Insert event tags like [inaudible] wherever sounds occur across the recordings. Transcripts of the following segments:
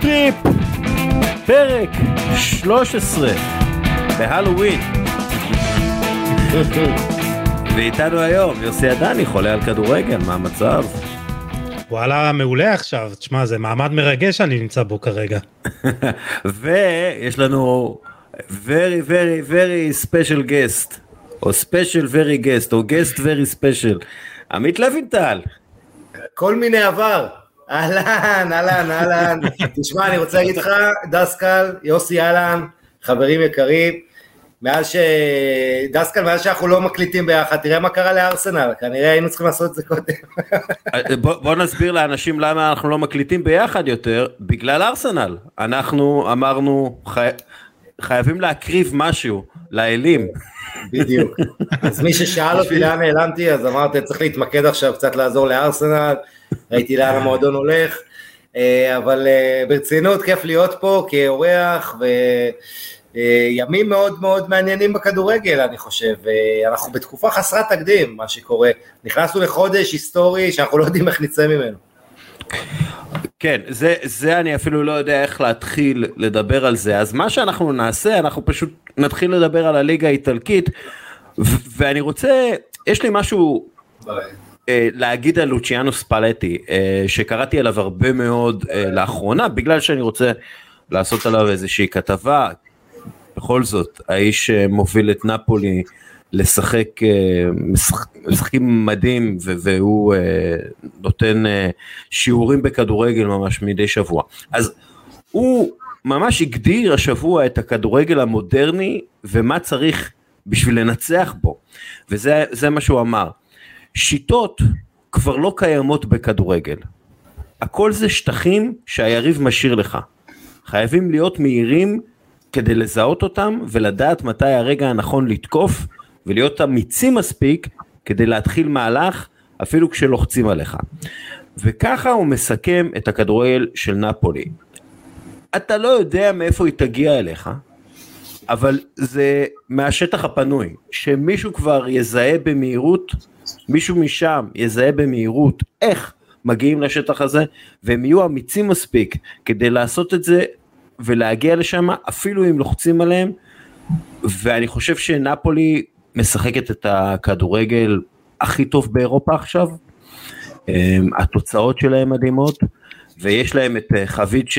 טריפ, פרק 13, בהלווין. ואיתנו היום יוסי עדני, חולה על כדורגל, מה המצב? וואלה, מעולה עכשיו. תשמע, זה מעמד מרגש שאני נמצא בו כרגע. [laughs] ויש לנו very very very special guest, או special very guest, או guest very special, עמית לוינטל. כל מיני עבר. אהלן, אהלן, אהלן. תשמע, אני רוצה להגיד לך, דסקל, יוסי אהלן, חברים יקרים, מאז ש... דסקל, מאז שאנחנו לא מקליטים ביחד, תראה מה קרה לארסנל, כנראה היינו צריכים לעשות את זה קודם. [laughs] בוא, בוא נסביר לאנשים למה אנחנו לא מקליטים ביחד יותר, בגלל ארסנל. אנחנו אמרנו, חי... חייבים להקריב משהו לאלים. בדיוק. אז מי ששאל אותי לאן נעלמתי, אז אמרתי, צריך להתמקד עכשיו קצת לעזור לארסנל, ראיתי לאן המועדון הולך, אה, אבל אה, ברצינות, כיף להיות פה כאורח, וימים מאוד מאוד מעניינים בכדורגל, אני חושב. אנחנו בתקופה חסרת תקדים, מה שקורה. נכנסנו לחודש היסטורי שאנחנו לא יודעים איך נצא ממנו. כן, זה, זה אני אפילו לא יודע איך להתחיל לדבר על זה, אז מה שאנחנו נעשה, אנחנו פשוט נתחיל לדבר על הליגה האיטלקית, ואני רוצה, יש לי משהו אה, להגיד על לוציאנו ספלטי, אה, שקראתי עליו הרבה מאוד אה, לאחרונה, בגלל שאני רוצה לעשות עליו איזושהי כתבה, בכל זאת, האיש מוביל את נפולי לשחק משחקים מדהים והוא נותן שיעורים בכדורגל ממש מדי שבוע. אז הוא ממש הגדיר השבוע את הכדורגל המודרני ומה צריך בשביל לנצח בו. וזה מה שהוא אמר. שיטות כבר לא קיימות בכדורגל. הכל זה שטחים שהיריב משאיר לך. חייבים להיות מהירים כדי לזהות אותם ולדעת מתי הרגע הנכון לתקוף ולהיות אמיצים מספיק כדי להתחיל מהלך אפילו כשלוחצים עליך. וככה הוא מסכם את הכדורגל של נפולי. אתה לא יודע מאיפה היא תגיע אליך, אבל זה מהשטח הפנוי, שמישהו כבר יזהה במהירות, מישהו משם יזהה במהירות איך מגיעים לשטח הזה, והם יהיו אמיצים מספיק כדי לעשות את זה ולהגיע לשם, אפילו אם לוחצים עליהם, ואני חושב שנפולי משחקת את הכדורגל הכי טוב באירופה עכשיו, אמ, התוצאות שלהם מדהימות, ויש להם את אה, חבית ש...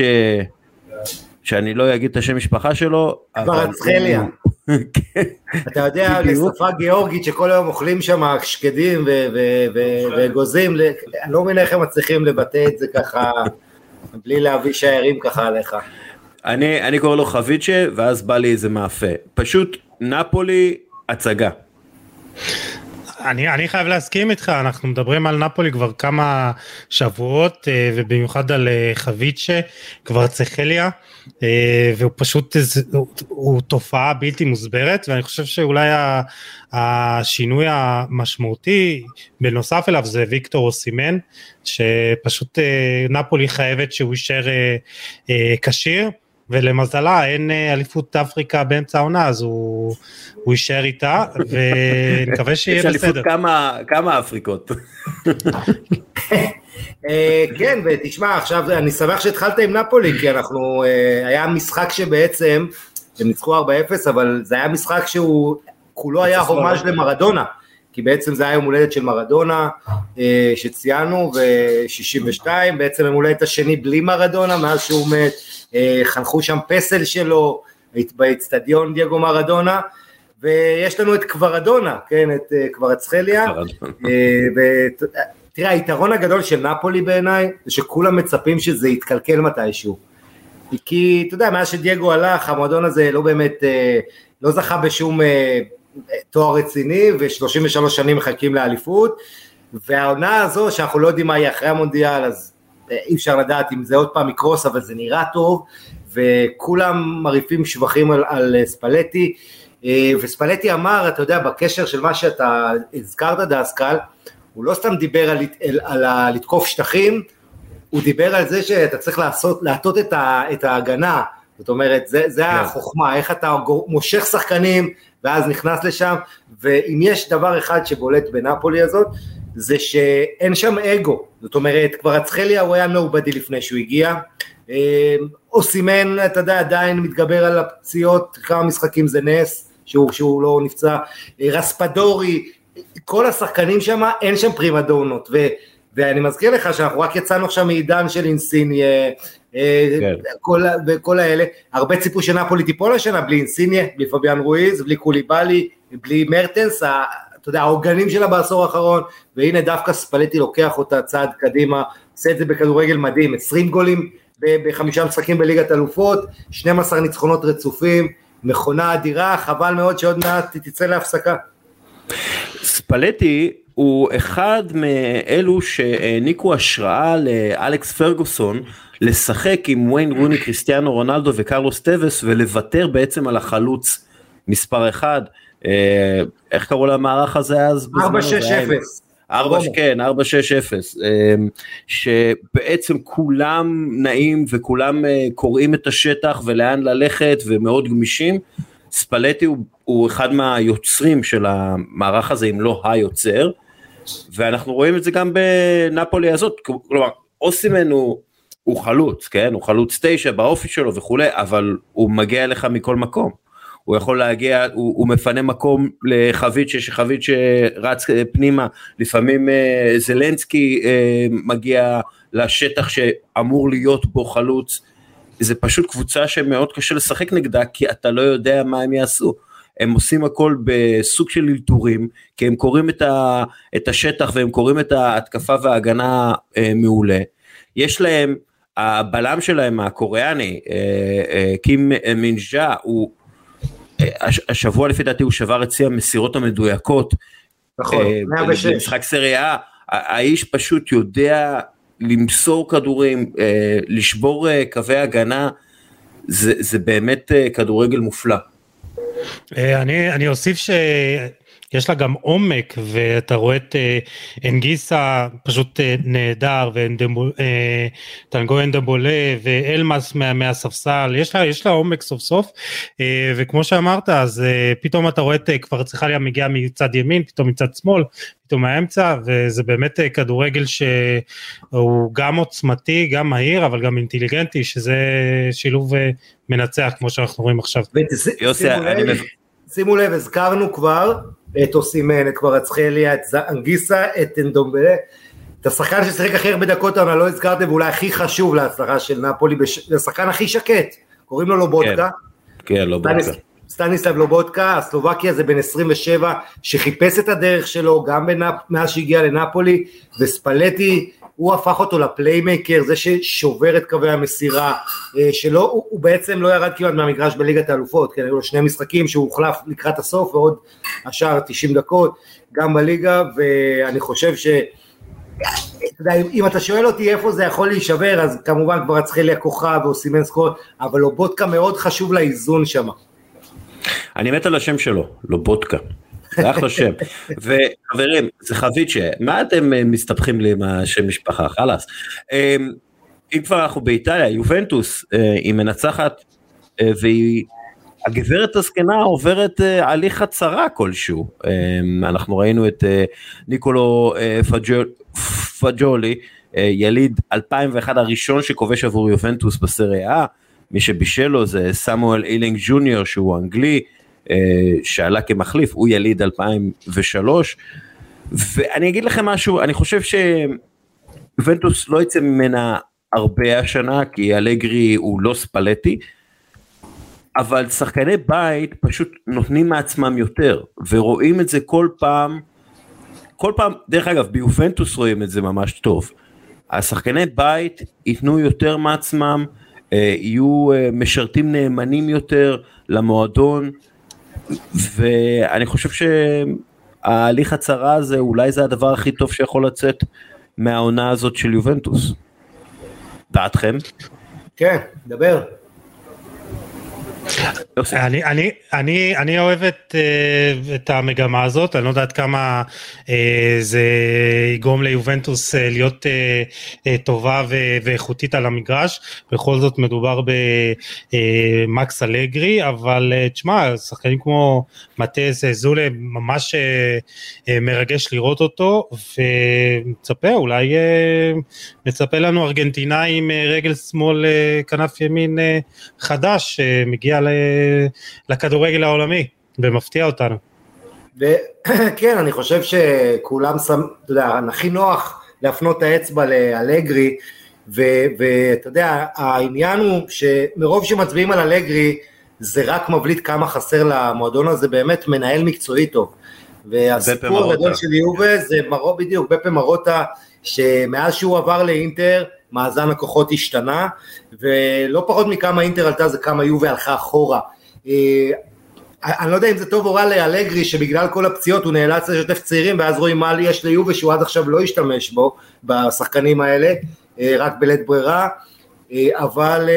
שאני לא אגיד את השם משפחה שלו. ברצחליה. [laughs] כן. אתה יודע, לשפה גיאורגית שכל היום אוכלים שם שקדים ואגוזים, אני לא מבין איך הם מצליחים לבטא את זה ככה, בלי להביא שיירים ככה עליך. אני, אני קורא לו חביצ'ה, ואז בא לי איזה מאפה. פשוט נפולי הצגה. אני, אני חייב להסכים איתך, אנחנו מדברים על נפולי כבר כמה שבועות, אה, ובמיוחד על אה, חביצ'ה, כבר צחליה, אה, והוא פשוט, הוא, הוא תופעה בלתי מוסברת, ואני חושב שאולי השינוי המשמעותי בנוסף אליו זה ויקטור אוסימן, שפשוט נפולי חייבת שהוא יישאר כשיר. ולמזלה אין אה, אליפות אפריקה באמצע העונה אז הוא, הוא יישאר איתה ונקווה שיהיה בסדר. יש אליפות כמה, כמה אפריקות. [laughs] אה, כן ותשמע עכשיו אני שמח שהתחלת עם נפולי כי אנחנו אה, היה משחק שבעצם הם ניצחו 4-0 אבל זה היה משחק שהוא כולו היה הומאז' למרדונה. כי בעצם זה היה יום הולדת של מרדונה שציינו ו-62 בעצם יום הולדת השני בלי מרדונה מאז שהוא מת אה, חנכו שם פסל שלו באצטדיון דייגו מרדונה, ויש לנו את קברדונה, כן, את אה, קברצחליה, אה, תראה, היתרון הגדול של נפולי בעיניי, זה שכולם מצפים שזה יתקלקל מתישהו. כי אתה יודע, מאז שדייגו הלך, המועדון הזה לא באמת, לא זכה בשום תואר רציני, ו-33 שנים מחכים לאליפות, והעונה הזו, שאנחנו לא יודעים מה יהיה אחרי המונדיאל, אז אי אפשר לדעת אם זה עוד פעם יקרוס, אבל זה נראה טוב, וכולם מרעיפים שבחים על, על ספלטי, אה, וספלטי אמר, אתה יודע, בקשר של מה שאתה הזכרת דסקל, הוא לא סתם דיבר על, על, על, על לתקוף שטחים, הוא דיבר על זה שאתה צריך לעשות, להטות את, ה, את ההגנה, זאת אומרת, זה, זה כן. החוכמה, איך אתה מושך שחקנים ואז נכנס לשם, ואם יש דבר אחד שבולט בנפולי הזאת, זה שאין שם אגו, זאת אומרת כבר אצחליה הוא היה נובדי לפני שהוא הגיע, אה, אוסימן אתה יודע עדיין מתגבר על הפציעות, כמה משחקים זה נס שהוא, שהוא לא נפצע, אה, רספדורי, כל השחקנים שם אין שם פרימדונות ו, ואני מזכיר לך שאנחנו רק יצאנו עכשיו מעידן של אינסיניה כן. כל, וכל האלה, הרבה ציפו שנפולי תיפול השנה בלי אינסיניה, בלי פביאן רואיז, בלי קוליבאלי, בלי מרטנס, אתה יודע, העוגנים שלה בעשור האחרון, והנה דווקא ספלטי לוקח אותה צעד קדימה, עושה את זה בכדורגל מדהים, 20 גולים בחמישה משחקים בליגת אלופות, 12 ניצחונות רצופים, מכונה אדירה, חבל מאוד שעוד מעט תצא להפסקה. ספלטי הוא אחד מאלו שהעניקו השראה לאלכס פרגוסון לשחק עם ויין רוני, קריסטיאנו רונלדו וקרלוס טווס ולוותר בעצם על החלוץ מספר אחד. אה, איך קראו למערך הזה אז? 4-6-0. 4 כן 4 6 0 שבעצם כולם נעים וכולם אה, קוראים את השטח ולאן ללכת ומאוד גמישים. ספלטי הוא, הוא אחד מהיוצרים של המערך הזה אם לא היוצר ואנחנו רואים את זה גם בנפולי הזאת כלומר אוסימן הוא, הוא חלוץ כן הוא חלוץ תשע באופי שלו וכולי אבל הוא מגיע אליך מכל מקום. הוא יכול להגיע, הוא, הוא מפנה מקום לחביצ'ה, שחביצ'ה רץ פנימה, לפעמים אה, זלנסקי אה, מגיע לשטח שאמור להיות בו חלוץ, זה פשוט קבוצה שמאוד קשה לשחק נגדה, כי אתה לא יודע מה הם יעשו. הם עושים הכל בסוג של אלתורים, כי הם קוראים את, ה, את השטח והם קוראים את ההתקפה וההגנה אה, מעולה. יש להם, הבלם שלהם הקוריאני, אה, אה, קים מינג'ה, הוא השבוע לפי דעתי הוא שבר את שיא המסירות המדויקות. נכון, 106. אה, במשחק סריה, האיש פשוט יודע למסור כדורים, אה, לשבור אה, קווי הגנה, זה, זה באמת כדורגל מופלא. אני, אני אוסיף ש... יש לה גם עומק ואתה רואה את אה, אנגיסה פשוט אה, נהדר וטנגו אה, אנדבולה ואלמאס מה, מהספסל יש לה יש לה עומק סוף סוף וכמו שאמרת אז פתאום אתה רואה את כבר צריכה להיות מגיעה מצד ימין פתאום מצד שמאל פתאום מהאמצע וזה באמת כדורגל שהוא גם עוצמתי גם מהיר אבל גם אינטליגנטי שזה שילוב מנצח כמו שאנחנו רואים עכשיו. יוסי, שימו לב הזכרנו כבר את אוסימן, את קברצחליה, את אנגיסה, את אנדומבלה, את השחקן ששיחק הכי הרבה דקות העונה לא הזכרתם ואולי הכי חשוב להצלחה של נפולי, זה השחקן הכי שקט, קוראים לו לובודקה. כן, כן לובודקה. סטניסלב לובודקה, הסלובקי הזה בן 27 שחיפש את הדרך שלו גם בנפ... מאז שהגיע לנפולי וספלטי הוא הפך אותו לפליימייקר, זה ששובר את קווי המסירה, אה, שלא, הוא, הוא בעצם לא ירד כמעט מהמגרש בליגת האלופות, כן, היו לו שני משחקים שהוא הוחלף לקראת הסוף ועוד השאר 90 דקות, גם בליגה, ואני חושב ש... אתה יודע, אם אתה שואל אותי איפה זה יכול להישבר, אז כמובן כבר אצחלי הכוכב ואוסימן סקול, אבל לובודקה מאוד חשוב לאיזון שם. אני מת על השם שלו, לובודקה. זה אחלה שם. וחברים, זה חביצ'ה, מה אתם אה, מסתבכים לי עם השם משפחה, חלאס. אמ, אם כבר אנחנו באיטליה, יובנטוס, אה, היא מנצחת אה, והיא... הגברת הזקנה עוברת הליך הצהרה כלשהו, אמ, אנחנו ראינו את ניקולו פג'ולי, יליד 2001 הראשון שכובש עבור יובנטוס בסריה, מי שבישל לו זה סמואל אילינג ג'וניור שהוא אנגלי, שעלה כמחליף, הוא יליד 2003, ואני אגיד לכם משהו, אני חושב שוונטוס לא יצא ממנה הרבה השנה, כי אלגרי הוא לא ספלטי, אבל שחקני בית פשוט נותנים מעצמם יותר, ורואים את זה כל פעם, כל פעם, דרך אגב, ביובנטוס רואים את זה ממש טוב. השחקני בית ייתנו יותר מעצמם, אה, יהיו אה, משרתים נאמנים יותר למועדון, ואני חושב שההליך הצהרה הזה אולי זה הדבר הכי טוב שיכול לצאת מהעונה הזאת של יובנטוס. דעתכם? כן, דבר. אני, אני, אני, אני אוהב את, אה, את המגמה הזאת, אני לא יודע עד כמה אה, זה יגרום ליובנטוס אה, להיות טובה ואיכותית על המגרש, בכל זאת מדובר במקס אלגרי, אבל תשמע, שחקנים כמו מטס זולה ממש מרגש לראות אותו, ומצפה, אולי מצפה לנו ארגנטינאי עם רגל שמאל כנף ימין חדש, מגיע לכדורגל העולמי ומפתיע אותנו. וכן, [clears throat] אני חושב שכולם שם, אתה יודע, הכי נוח להפנות את האצבע לאלגרי, ואתה יודע, העניין הוא שמרוב שמצביעים על אלגרי, זה רק מבליט כמה חסר למועדון הזה, באמת מנהל מקצועי טוב. והסיפור הגדול של יובה זה מרו, בדיוק, בפה מרוטה, שמאז שהוא עבר לאינטר, מאזן הכוחות השתנה, ולא פחות מכמה אינטר עלתה זה כמה יובה הלכה אחורה. אה, אני לא יודע אם זה טוב או רע לאלגרי שבגלל כל הפציעות הוא נאלץ לשתף צעירים ואז רואים מה יש ליובה שהוא עד עכשיו לא השתמש בו בשחקנים האלה אה, רק בלית ברירה אה, אבל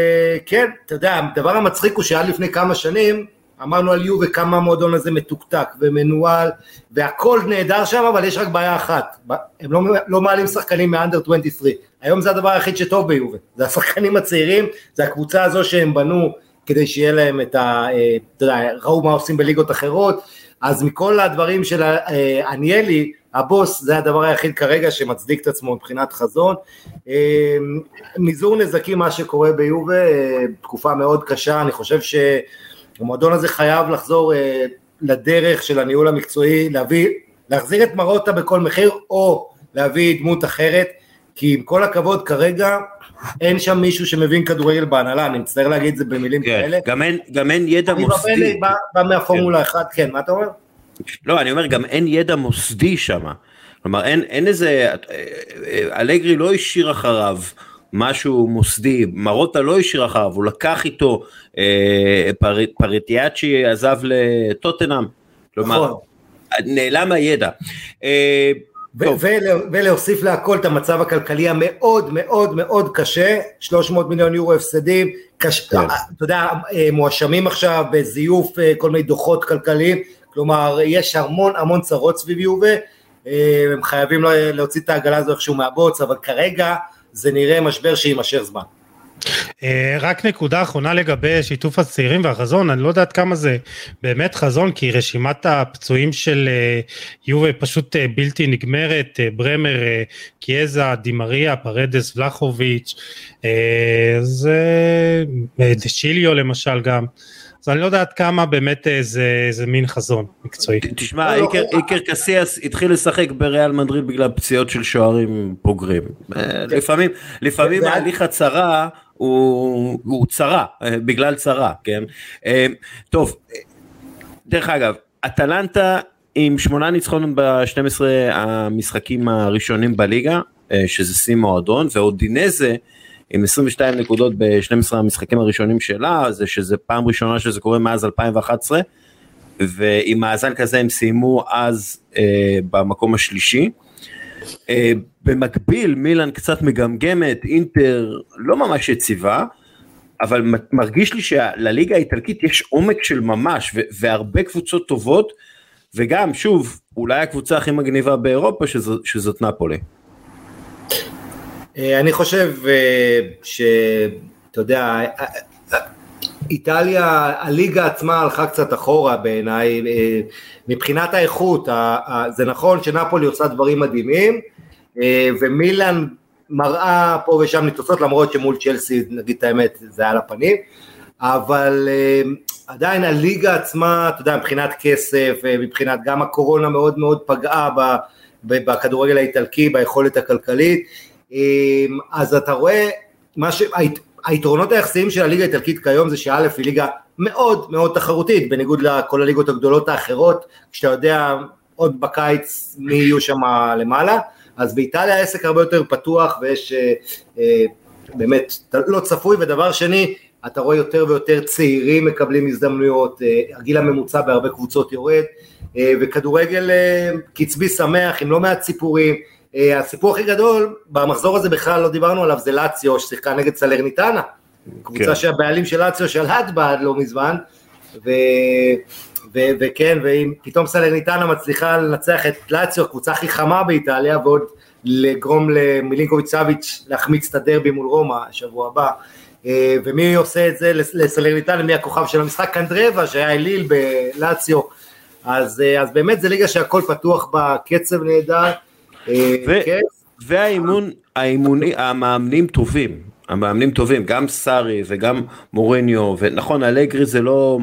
כן אתה יודע הדבר המצחיק הוא שעד לפני כמה שנים אמרנו על יובה כמה המועדון הזה מתוקתק ומנוהל והכל נהדר שם אבל יש רק בעיה אחת. הם לא, לא מעלים שחקנים מאנדר 23 היום זה הדבר היחיד שטוב ביובה זה השחקנים הצעירים זה הקבוצה הזו שהם בנו כדי שיהיה להם את ה... אה, אתה יודע, ראו מה עושים בליגות אחרות, אז מכל הדברים של אה, עניאלי, הבוס זה הדבר היחיד כרגע שמצדיק את עצמו מבחינת חזון. אה, מזעור נזקים מה שקורה ביובה, תקופה מאוד קשה, אני חושב שהמועדון הזה חייב לחזור לדרך של הניהול המקצועי, להביא, להחזיר את מרוטה בכל מחיר, או להביא דמות אחרת, כי עם כל הכבוד כרגע אין שם מישהו שמבין כדורגל בהנהלה, אני מצטער להגיד את זה במילים כן, כאלה. גם אין, גם אין ידע מוסדי. אני בא, בא מהפורמולה כן. 1, כן, מה אתה אומר? לא, אני אומר, גם אין ידע מוסדי שם. כלומר, אין, אין איזה, אלגרי לא השאיר אחריו משהו מוסדי, מרוטה לא השאיר אחריו, הוא לקח איתו, אה, פר, פריטיאצ'י עזב לטוטנאם. כלומר, נכון. נעלם הידע. אה, ולהוסיף להכל את המצב הכלכלי המאוד מאוד מאוד קשה, 300 מיליון יורו הפסדים, קש... כן. אתה יודע, אה, מואשמים עכשיו בזיוף אה, כל מיני דוחות כלכליים, כלומר יש המון המון צרות סביב יובה, אה, הם חייבים להוציא את העגלה הזו איכשהו מהבוץ, אבל כרגע זה נראה משבר שיימשך זמן. אה, רק נקודה אחרונה לגבי שיתוף הצעירים והחזון, אני לא יודעת כמה זה באמת חזון, כי רשימת הפצועים של אה, יובה פשוט אה, בלתי נגמרת, ברמר, קיאזה, דימריה, פרדס, ולחוביץ', זה דשיליו למשל גם. אז אני לא יודע עד כמה באמת זה, זה מין חזון מקצועי. תשמע, לא, לא, איקר קסיאס התחיל לשחק בריאל מדריד בגלל פציעות של שוערים בוגרים. לפעמים, לפעמים ההליך הצרה הוא, הוא צרה, אה, בגלל צרה, כן? אה, טוב, דרך אגב, אטלנטה עם שמונה ניצחונות ב-12 המשחקים הראשונים בליגה, אה, שזה שיא מועדון, ואודינזה עם 22 נקודות ב-12 המשחקים הראשונים שלה, זה שזה פעם ראשונה שזה קורה מאז 2011, ועם מאזן כזה הם סיימו אז אה, במקום השלישי. אה, במקביל מילאן קצת מגמגמת, אינטר לא ממש יציבה, אבל מרגיש לי שלליגה האיטלקית יש עומק של ממש והרבה קבוצות טובות, וגם שוב, אולי הקבוצה הכי מגניבה באירופה שזאת, שזאת נפולי. אה, אני חושב אה, שאתה יודע, איטליה, הליגה עצמה הלכה קצת אחורה בעיניי, מבחינת האיכות, זה נכון שנפולי עושה דברים מדהימים, אה, ומילאן מראה פה ושם ניצוצות למרות שמול צ'לסי נגיד את האמת זה על הפנים אבל אה, עדיין הליגה עצמה אתה יודע מבחינת כסף אה, מבחינת גם הקורונה מאוד מאוד פגעה בכדורגל האיטלקי ביכולת הכלכלית אז אתה רואה ש... היתרונות היחסיים של הליגה האיטלקית כיום זה שא' היא ליגה מאוד מאוד תחרותית בניגוד לכל הליגות הגדולות האחרות כשאתה יודע עוד בקיץ מי יהיו שם למעלה אז באיטליה העסק הרבה יותר פתוח ויש אה, אה, באמת לא צפוי, ודבר שני, אתה רואה יותר ויותר צעירים מקבלים הזדמנויות, אה, הגיל הממוצע בהרבה קבוצות יורד, וכדורגל קצבי שמח עם לא מעט סיפורים. אה, הסיפור הכי גדול במחזור הזה בכלל לא דיברנו עליו זה לאציו ששיחקה נגד סלרניטנה קבוצה כן. שהבעלים של לאציו שלט בה עד לא מזמן, ו... ו- וכן, ואם פתאום סלרניטנה מצליחה לנצח את לאציו, הקבוצה הכי חמה באיטליה, ועוד לגרום למילינקוביץ' סאביץ' להחמיץ את הדרבי מול רומא שבוע הבא, אה, ומי עושה את זה לסלרניטנה, מי הכוכב של המשחק? קנדרבה שהיה אליל בלאציו, אז, אה, אז באמת זה ליגה שהכל פתוח בה, קצב נהדר. אה, ו- כן. והאימון, האימוני, המאמנים טובים, המאמנים טובים, גם סארי וגם מורניו, ונכון, אלגרי זה לא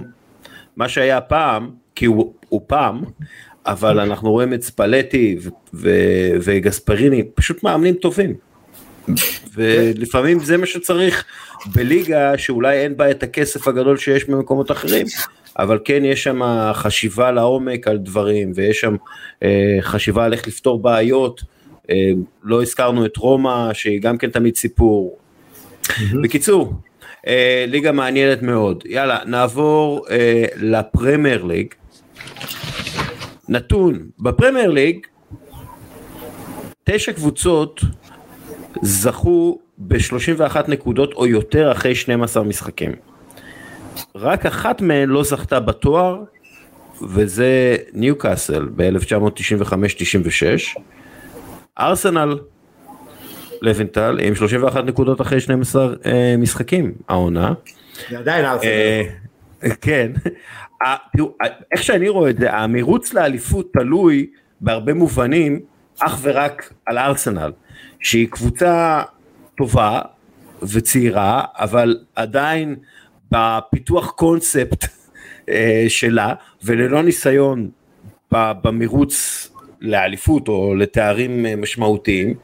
מה שהיה פעם, כי הוא, הוא פעם, אבל אנחנו רואים את ספלטי וגספריני, פשוט מאמנים טובים. ולפעמים זה מה שצריך בליגה שאולי אין בה את הכסף הגדול שיש במקומות אחרים, אבל כן יש שם חשיבה לעומק על דברים, ויש שם אה, חשיבה על איך לפתור בעיות. אה, לא הזכרנו את רומא, שהיא גם כן תמיד סיפור. בקיצור, אה, ליגה מעניינת מאוד. יאללה, נעבור אה, לפרמייר ליג. נתון, בפרמייר ליג, תשע קבוצות זכו ב-31 נקודות או יותר אחרי 12 משחקים. רק אחת מהן לא זכתה בתואר, וזה ניוקאסל ב-1995-96. ארסנל לוינטל עם 31 נקודות אחרי 12 אה, משחקים העונה. זה עדיין ארסנל. אה, כן. תראו, איך שאני רואה את זה, המרוץ לאליפות תלוי בהרבה מובנים אך ורק על ארסנל, שהיא קבוצה טובה וצעירה, אבל עדיין בפיתוח קונספט אה, שלה, וללא ניסיון במרוץ לאליפות או לתארים משמעותיים,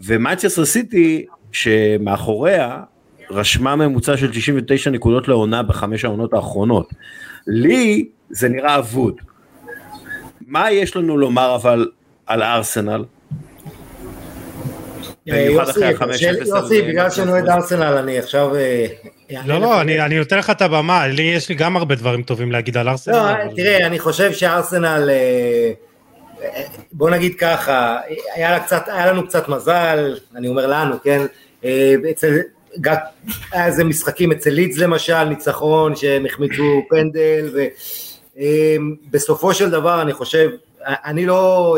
ומנצ'סטר סיטי שמאחוריה רשמה ממוצע של 99 נקודות לעונה בחמש העונות האחרונות. לי זה נראה אבוד. מה יש לנו לומר אבל על ארסנל? אה, יוסי, בגלל שאני אוהד ארסנל, אני עכשיו... אה, לא, לא, אני נותן לך את הבמה, לי יש לי גם הרבה דברים טובים להגיד על ארסנל. לא, תראה, אני חושב שארסנל... אה, בוא נגיד ככה, היה, לנו קצת מזל, אני אומר לנו, כן, אצל, היה איזה משחקים אצל לידס למשל, ניצחון שהם החמיצו פנדל, ובסופו של דבר אני חושב, אני לא,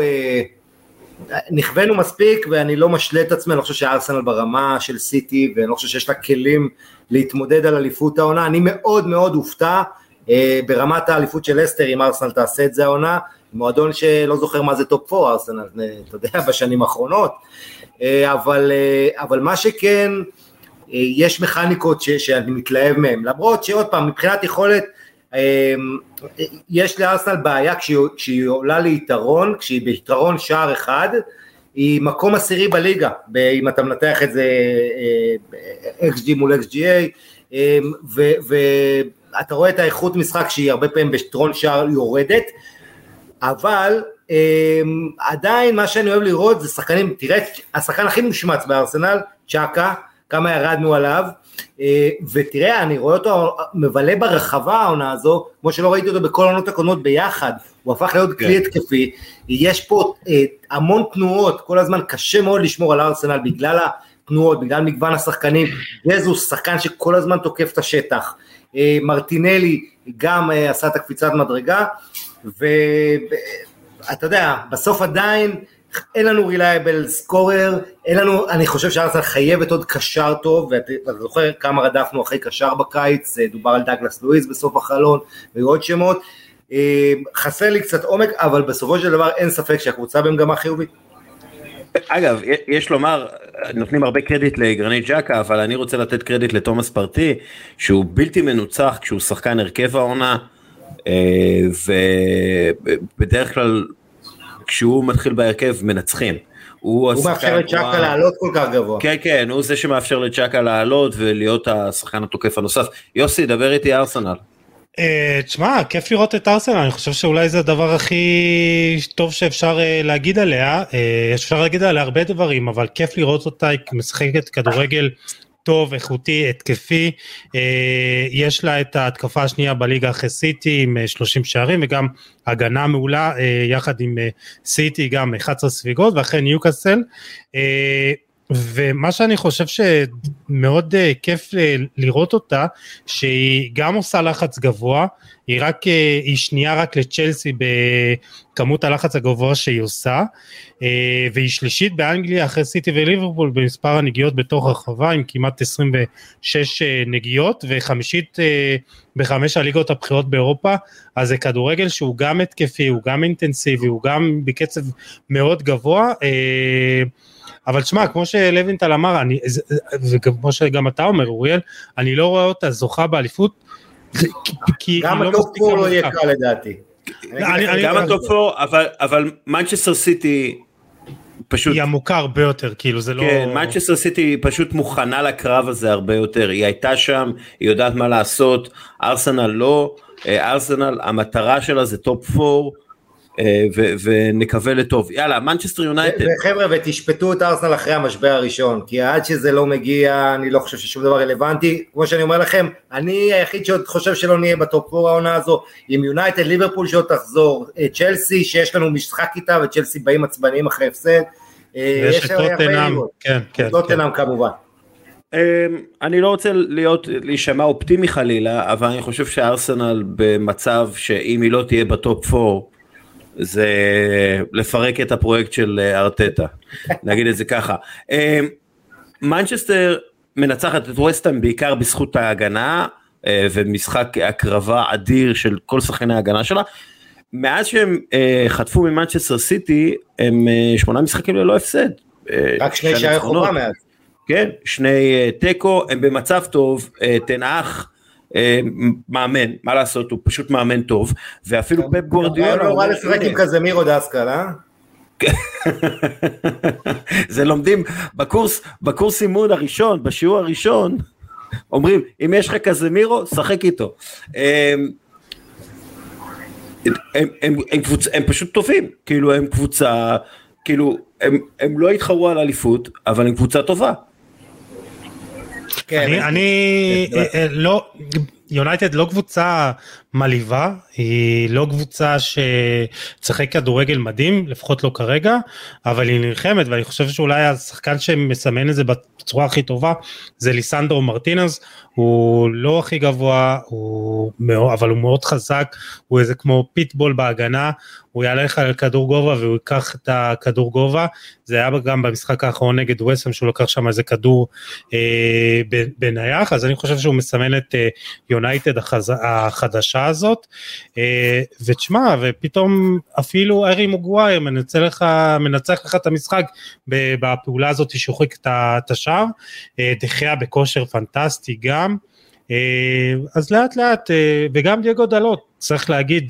נכווינו מספיק ואני לא משלה את עצמי, אני לא חושב שארסנל ברמה של סיטי ואני לא חושב שיש לה כלים להתמודד על אליפות העונה, אני מאוד מאוד אופתע ברמת האליפות של אסטר אם ארסנל תעשה את זה העונה, מועדון שלא זוכר מה זה טופ 4 ארסנל, אתה יודע, [laughs] בשנים האחרונות, אה, אבל, אה, אבל מה שכן, אה, יש מכניקות ש, שאני מתלהב מהן, למרות שעוד פעם, מבחינת יכולת, יש לארסנל בעיה כשהיא, כשהיא עולה ליתרון, כשהיא ביתרון שער אחד, היא מקום עשירי בליגה, אם אתה מנתח את זה XG מול XGA, ואתה רואה את האיכות משחק שהיא הרבה פעמים ביתרון שער יורדת, אבל um, עדיין מה שאני אוהב לראות זה שחקנים, תראה, השחקן הכי מושמץ בארסנל, צ'אקה, כמה ירדנו עליו, ותראה, אני רואה אותו מבלה ברחבה העונה הזו, כמו שלא ראיתי אותו בכל העונות הקודמות ביחד, הוא הפך להיות כן. כלי התקפי, יש פה uh, המון תנועות, כל הזמן קשה מאוד לשמור על ארסנל בגלל התנועות, בגלל מגוון השחקנים, גזוס שחקן שכל הזמן תוקף את השטח, אה, מרטינלי גם עשה את הקפיצת מדרגה, ואתה יודע, בסוף עדיין אין לנו reliable scorer, אין לנו, אני חושב שארסנל חייבת עוד קשר טוב, ואתה זוכר כמה רדפנו אחרי קשר בקיץ, דובר על דאגלס לואיז בסוף החלון, והיו עוד שמות, אה, חסר לי קצת עומק, אבל בסופו של דבר אין ספק שהקבוצה במגמה חיובית. אגב, יש לומר, נותנים הרבה קרדיט לגרניט ג'אקה, אבל אני רוצה לתת קרדיט לתומאס פארטיי, שהוא בלתי מנוצח כשהוא שחקן הרכב העונה, אה, ובדרך כלל כשהוא מתחיל בהרכב מנצחים. הוא, הוא מאפשר לצ'אקה לעלות כל כך גבוה. כן, כן, הוא זה שמאפשר לצ'אקה לעלות ולהיות השחקן התוקף הנוסף. יוסי, דבר איתי ארסנל. Uh, תשמע, כיף לראות את ארסנל, אני חושב שאולי זה הדבר הכי טוב שאפשר uh, להגיד עליה. Uh, אפשר להגיד עליה הרבה דברים, אבל כיף לראות אותה, היא משחקת כדורגל טוב, איכותי, התקפי, אה, יש לה את ההתקפה השנייה בליגה אחרי סיטי עם 30 אה, שערים וגם הגנה מעולה אה, יחד עם סיטי גם 11 ספיגות ואחרי ניוקאסל. ומה שאני חושב שמאוד uh, כיף uh, לראות אותה, שהיא גם עושה לחץ גבוה, היא רק, uh, היא שנייה רק לצ'לסי בכמות הלחץ הגבוה שהיא עושה, uh, והיא שלישית באנגליה אחרי סיטי וליברפול במספר הנגיעות בתוך הרחבה עם כמעט 26 uh, נגיעות, וחמישית uh, בחמש הליגות הבכירות באירופה, אז זה כדורגל שהוא גם התקפי, הוא גם אינטנסיבי, הוא גם בקצב מאוד גבוה. Uh, אבל שמע, כמו שלוינטל אמר, אני, וכמו שגם אתה אומר, אוריאל, אני לא רואה אותה זוכה באליפות, כי גם הטופור לא, לא יהיה קל לדעתי. גם הטופ פור, אבל מנצ'סטר סיטי פשוט... היא עמוקה הרבה יותר, כאילו זה לא... כן, מנצ'סטר סיטי פשוט מוכנה לקרב הזה הרבה יותר, היא הייתה שם, היא יודעת מה לעשות, ארסנל לא, אה, ארסנל, המטרה שלה זה טופ 4, אה, ו- ונקווה לטוב. יאללה, מנצ'סטר יונייטד. חבר'ה, ותשפטו את ארסנל אחרי המשבר הראשון, כי עד שזה לא מגיע, אני לא חושב ששום דבר רלוונטי. כמו שאני אומר לכם, אני היחיד שעוד חושב שלא נהיה בטופ 4 העונה הזו, עם יונייטד, ליברפול שעוד תחזור, אה, צ'לסי, שיש לנו משחק איתה, וצ'לסי באים עצבניים אחרי הפסד. אה, יש את טוטנאם, כן, כן. טוטנאם כן. כמובן. אמ, אני לא רוצה להיות, להישמע אופטימי חלילה, אבל אני חושב שארסנל במצב שאם היא לא תהיה בטופ 4, זה לפרק את הפרויקט של אה, ארטטה, [laughs] נגיד את זה ככה. מנצ'סטר מנצחת את ווסטהאם בעיקר בזכות ההגנה אה, ומשחק הקרבה אדיר של כל שחקני ההגנה שלה. מאז שהם אה, חטפו ממנצ'סטר סיטי הם שמונה משחקים ללא הפסד. רק שני שערי חובה מאז. כן, שני תיקו, הם במצב טוב, תנח אה, מאמן, מה לעשות, הוא פשוט מאמן טוב, ואפילו כן. פפ גורדיאלה... לא רע לשחק עם כזה מירו דסקל, אה? [laughs] זה לומדים בקורס, בקורס אימון הראשון, בשיעור הראשון, אומרים, אם יש לך כזה מירו, שחק איתו. הם, הם, הם, הם, קבוצ, הם פשוט טובים, כאילו הם קבוצה, כאילו הם, הם לא התחרו על אליפות, אבל הם קבוצה טובה. כן, אני, אני כן, אה, לא, יונייטד לא קבוצה מלאיבה, היא לא קבוצה שצחק כדורגל מדהים, לפחות לא כרגע, אבל היא נלחמת ואני חושב שאולי השחקן שמסמן את זה בצורה הכי טובה זה ליסנדרו מרטינז, הוא לא הכי גבוה, הוא, אבל הוא מאוד חזק, הוא איזה כמו פיטבול בהגנה, הוא יעלה לך על כדור גובה והוא ייקח את הכדור גובה, זה היה גם במשחק האחרון נגד ווסם שהוא לקח שם איזה כדור אה, בנייח, אז אני חושב שהוא מסמן את אה, יונייטד החז... החדשה הזאת, אה, ותשמע, ופתאום אפילו ארי מוגווייר מנצח לך, מנצח לך את המשחק בפעולה הזאת שוחק את השער, אה, דחיה בכושר פנטסטי גם, אה, אז לאט לאט, וגם דייגו דלות, צריך להגיד,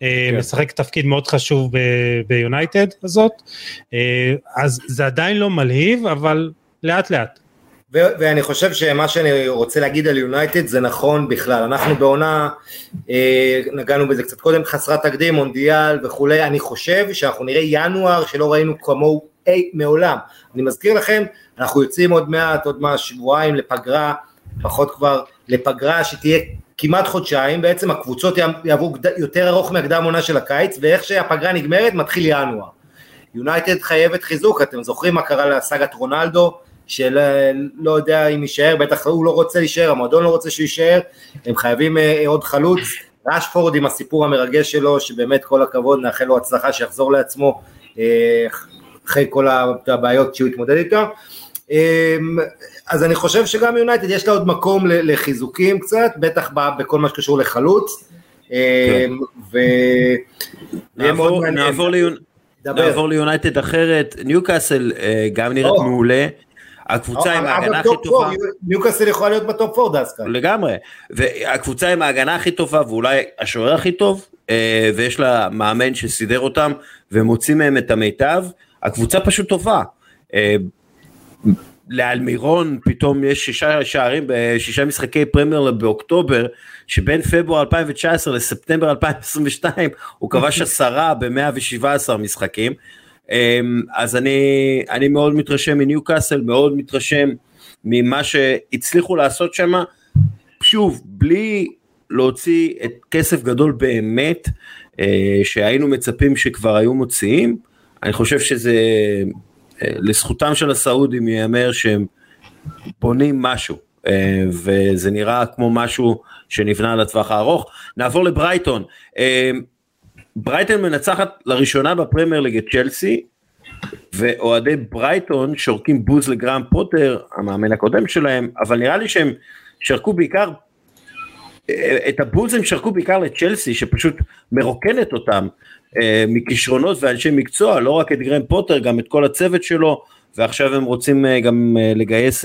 כן. משחק תפקיד מאוד חשוב ביונייטד הזאת, אז זה עדיין לא מלהיב, אבל לאט לאט. ואני חושב שמה שאני רוצה להגיד על יונייטד זה נכון בכלל, אנחנו בעונה, אה, נגענו בזה קצת קודם, חסרת תקדים, מונדיאל וכולי, אני חושב שאנחנו נראה ינואר שלא ראינו כמוהו אי מעולם. אני מזכיר לכם, אנחנו יוצאים עוד מעט, עוד מעט שבועיים לפגרה, פחות כבר, לפגרה שתהיה כמעט חודשיים, בעצם הקבוצות יעברו יותר ארוך מהקדם עונה של הקיץ, ואיך שהפגרה נגמרת מתחיל ינואר. יונייטד חייבת חיזוק, אתם זוכרים מה קרה לסאגת רונלדו, שלא יודע אם יישאר, בטח הוא לא רוצה להישאר, המועדון לא רוצה שהוא יישאר, הם חייבים אה, עוד חלוץ, ראשפורד עם הסיפור המרגש שלו, שבאמת כל הכבוד, נאחל לו הצלחה שיחזור לעצמו אה, אחרי כל הבעיות שהוא התמודד איתו. אה, אז אני חושב שגם יונייטד יש לה עוד מקום לחיזוקים קצת, בטח בכל מה שקשור לחלוץ. כן. ו... נעבור ליונייטד אחרת, ניוקאסל גם נראית מעולה. הקבוצה עם ההגנה הכי טובה. ניוקאסל יכולה להיות בטופ 4 דווקא. לגמרי. והקבוצה עם ההגנה הכי טובה ואולי השוער הכי טוב, אה, ויש לה מאמן שסידר אותם ומוציא מהם את המיטב, הקבוצה פשוט טובה. לאלמירון פתאום יש שישה שערים בשישה משחקי פרמייר באוקטובר שבין פברואר 2019 לספטמבר 2022 הוא כבש עשרה ב-117 משחקים. אמ, אז אני, אני מאוד מתרשם מניו קאסל, מאוד מתרשם ממה שהצליחו לעשות שם, שוב, בלי להוציא את כסף גדול באמת, אה, שהיינו מצפים שכבר היו מוציאים, אני חושב שזה לזכותם של הסעודים ייאמר שהם בונים משהו, אה, וזה נראה כמו משהו שנבנה לטווח הארוך. נעבור לברייטון. אה, ברייטון מנצחת לראשונה בפרמייר ליג את צ'לסי, ואוהדי ברייטון שורקים בוז לגרם פוטר, המאמן הקודם שלהם, אבל נראה לי שהם שרקו בעיקר, אה, את הבוז הם שרקו בעיקר לצ'לסי, שפשוט מרוקנת אותם מכישרונות ואנשי מקצוע, לא רק את גרהאם פוטר, גם את כל הצוות שלו, ועכשיו הם רוצים גם לגייס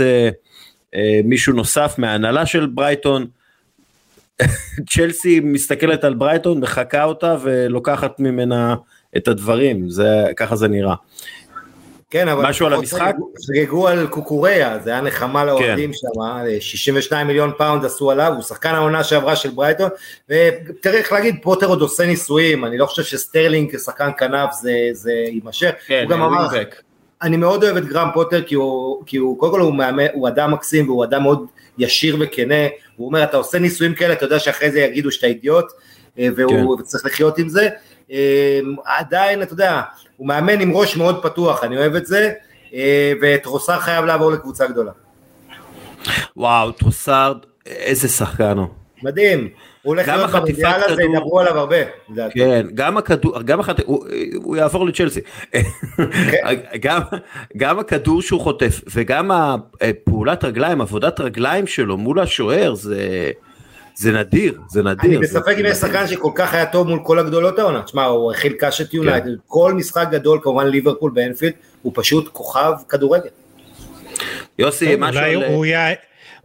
מישהו נוסף מההנהלה של ברייטון. [laughs] צ'לסי מסתכלת על ברייטון, מחקה אותה ולוקחת ממנה את הדברים, זה, ככה זה נראה. כן, אבל משהו על המשחק? חגגו על קוקוריה, זה היה נחמה לאוהדים כן. שם, 62 מיליון פאונד עשו עליו, הוא שחקן העונה שעברה של ברייטון, וצריך להגיד, פוטר עוד עושה ניסויים, אני לא חושב שסטרלינג כשחקן כנף זה, זה יימשך, כן, הוא גם אמר, אני מאוד אוהב את גרהם פוטר כי הוא, כי הוא קודם כל הוא, מאמן, הוא אדם מקסים והוא אדם מאוד ישיר וכנה, הוא אומר אתה עושה ניסויים כאלה, אתה יודע שאחרי זה יגידו שאתה אידיוט, אה, והוא כן. צריך לחיות עם זה, אה, עדיין אתה יודע, הוא מאמן עם ראש מאוד פתוח, אני אוהב את זה, אה, וטרוסר חייב לעבור לקבוצה גדולה. וואו, טרוסר, איזה שחקן הוא. מדהים. הוא הולך להיות במונדיאל הזה, ידברו עליו הרבה. כן, גם הכדור, גם החטף, הוא, הוא יעבור לצ'לסי. כן. [laughs] גם, גם הכדור שהוא חוטף וגם הפעולת רגליים, עבודת רגליים שלו מול השוער, זה... זה נדיר, זה נדיר. אני בספק אם יש שחקן שכל כך היה טוב מול כל הגדולות העונה. תשמע, הוא הכיל קשת יונייטד, כן. כל משחק גדול, כמובן ליברפול באנפילד, הוא פשוט כוכב כדורגל. יוסי, משהו על...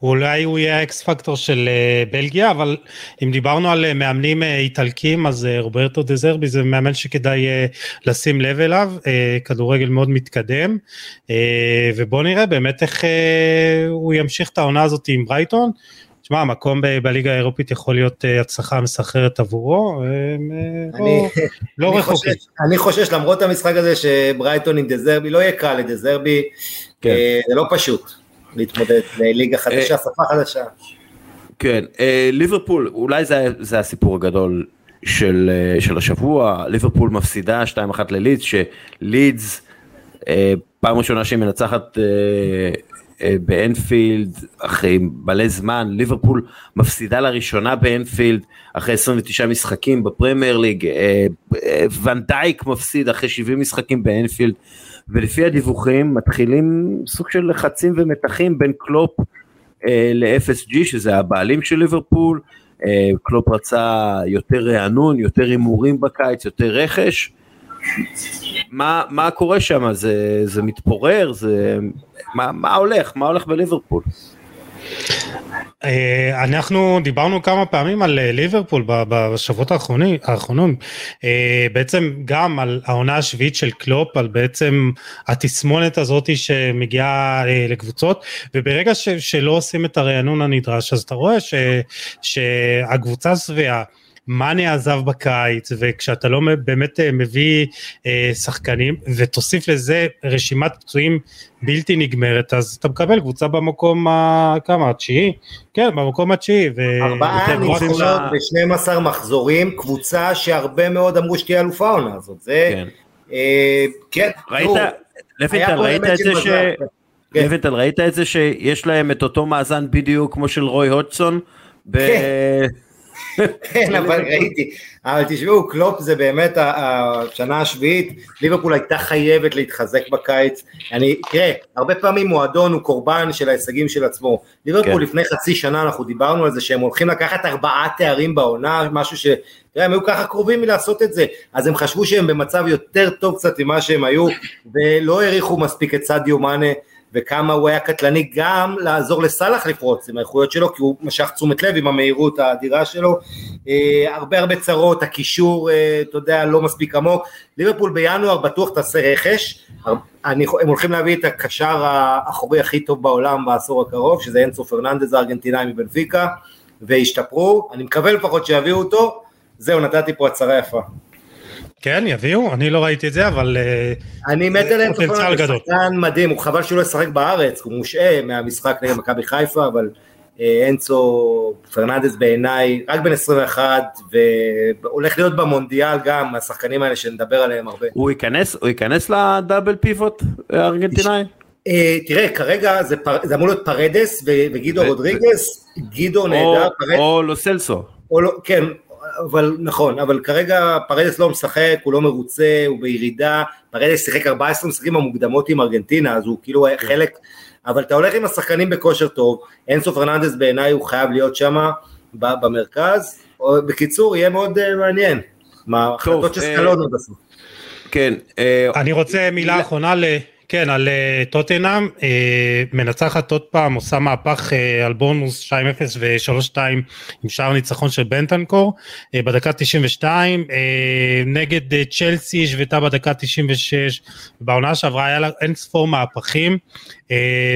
אולי הוא יהיה האקס פקטור של אה, בלגיה, אבל אם דיברנו על אה, מאמנים אה, איטלקים, אז רוברטו דזרבי זה מאמן שכדאי לשים לב אליו, כדורגל מאוד מתקדם, ובוא נראה באמת איך הוא ימשיך את העונה הזאת עם ברייטון. תשמע, המקום בליגה האירופית יכול להיות הצלחה מסחררת עבורו, אני, לא, [laughs] לא רחוקים. אני חושש, למרות המשחק הזה שברייטון עם דזרבי, לא יהיה קל לדזרבי, כן. זה לא פשוט. להתמודד לליגה חדשה, אה, שפה חדשה. כן, אה, ליברפול, אולי זה, זה הסיפור הגדול של, אה, של השבוע, ליברפול מפסידה 2-1 ללידס, שלידס פעם ראשונה שהיא מנצחת באנפילד אחרי מלא זמן, ליברפול מפסידה לראשונה באנפילד אחרי 29 משחקים בפרמייר ליג, ונדייק מפסיד אחרי 70 משחקים באנפילד. ולפי הדיווחים מתחילים סוג של לחצים ומתחים בין קלופ אה, ל-FSG שזה הבעלים של ליברפול, אה, קלופ רצה יותר רענון, יותר הימורים בקיץ, יותר רכש. מה, מה קורה שם? זה, זה מתפורר? זה, מה, מה הולך? מה הולך בליברפול? אה, אנחנו דיברנו כמה פעמים על אה, ליברפול בשבועות האחרונים, אה, בעצם גם על העונה השביעית של קלופ, על בעצם התסמונת הזאת שמגיעה לקבוצות, וברגע שלא עושים את הרענון הנדרש, אז אתה רואה ש, שהקבוצה שבעה, מאני עזב בקיץ וכשאתה לא באמת אה, מביא אה, שחקנים ותוסיף לזה רשימת פצועים בלתי נגמרת אז אתה מקבל קבוצה במקום כמה התשיעי כן במקום התשיעי ארבעה ניצחונות ב-12 מחזורים קבוצה שהרבה מאוד אמרו שתהיה אלופה העונה הזאת זה כן, אה, כן ראית לוינטל ראית את זה ש... כן. לוינטל ראית את זה שיש להם את אותו מאזן בדיוק כמו של רוי הודסון? כן. כן, אבל ראיתי, אבל תשמעו, קלופ זה באמת השנה השביעית, ליברפול הייתה חייבת להתחזק בקיץ, אני, תראה, הרבה פעמים מועדון הוא קורבן של ההישגים של עצמו, ליברפול כן. לפני חצי שנה אנחנו דיברנו על זה שהם הולכים לקחת ארבעה תארים בעונה, משהו ש... תראה, הם היו ככה קרובים מלעשות את זה, אז הם חשבו שהם במצב יותר טוב קצת ממה שהם היו, ולא העריכו מספיק את סעדיו מאנה, וכמה הוא היה קטלני גם לעזור לסאלח לפרוץ עם האיכויות שלו, כי הוא משך תשומת לב עם המהירות האדירה שלו. אה, הרבה הרבה צרות, הקישור, אה, אתה יודע, לא מספיק עמוק. ליברפול בינואר בטוח תעשה רכש, אני, הם הולכים להביא את הקשר האחורי הכי טוב בעולם בעשור הקרוב, שזה אנסו פרננדז הארגנטינאי מבנפיקה, והשתפרו, אני מקווה לפחות שיביאו אותו, זהו, נתתי פה הצהרה יפה. כן, יביאו, אני לא ראיתי את זה, אבל... אה, אני מת עליהם, פוטנציאל גדול. שחקן מדהים, הוא חבל שהוא לא ישחק בארץ, הוא מושעה מהמשחק נגד מכבי חיפה, אבל אנסו פרננדס בעיניי רק בן 21 והולך להיות במונדיאל גם השחקנים האלה שנדבר עליהם הרבה. הוא ייכנס, הוא ייכנס ל double pivot הארגנטינאי? אה, תראה כרגע זה, אמור להיות פארדס וגידו רודריגס, גידו נהדר. או לוסלסו. לא, כן, אבל נכון, אבל כרגע פרדס לא משחק, הוא לא מרוצה, הוא בירידה, פרדס שיחק 14 משחקים המוקדמות עם ארגנטינה, אז הוא כאילו כן. חלק, אבל אתה הולך עם השחקנים בכושר טוב, אינסו פרננדס בעיניי הוא חייב להיות שם במרכז, או, בקיצור יהיה מאוד uh, מעניין, מה החלטות של סקלונו אה, בסוף. כן. אני רוצה מילה אחרונה ל... כן, על אה, טוטנאם, אה, מנצחת עוד פעם, עושה מהפך אה, על בונוס 2-0 ו-3-2 עם שער ניצחון של בנטנקור בדקה 92, נגד צ'לסי השוותה בדקה 96, בעונה שעברה היה לה אין ספור מהפכים,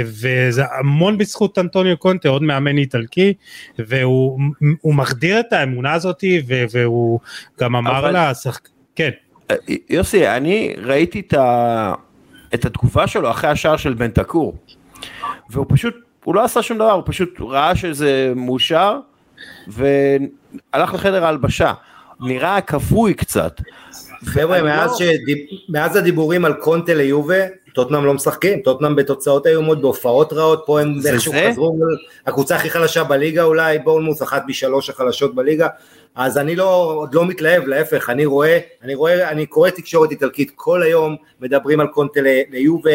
וזה המון בזכות אנטוניו קונטה, עוד מאמן איטלקי, והוא מחדיר את האמונה הזאת, והוא גם אמר אבל... לה, כן. יוסי, אני ראיתי את ה... את התגובה שלו אחרי השער של בן תקור. והוא פשוט, הוא לא עשה שום דבר, הוא פשוט ראה שזה מאושר, והלך לחדר ההלבשה. נראה כבוי קצת. חבר'ה, מאז, לא... שדיב... מאז הדיבורים על קונטה ליובה, טוטנאם לא משחקים, טוטנאם בתוצאות איומות, בהופעות רעות, פה הם איכשהו חזרו, הקבוצה הכי חלשה בליגה אולי, בורנמוס אחת משלוש החלשות בליגה, אז אני לא, עוד לא מתלהב, להפך, אני רואה, אני רואה, אני קורא תקשורת איטלקית כל היום, מדברים על קונטה ליובה,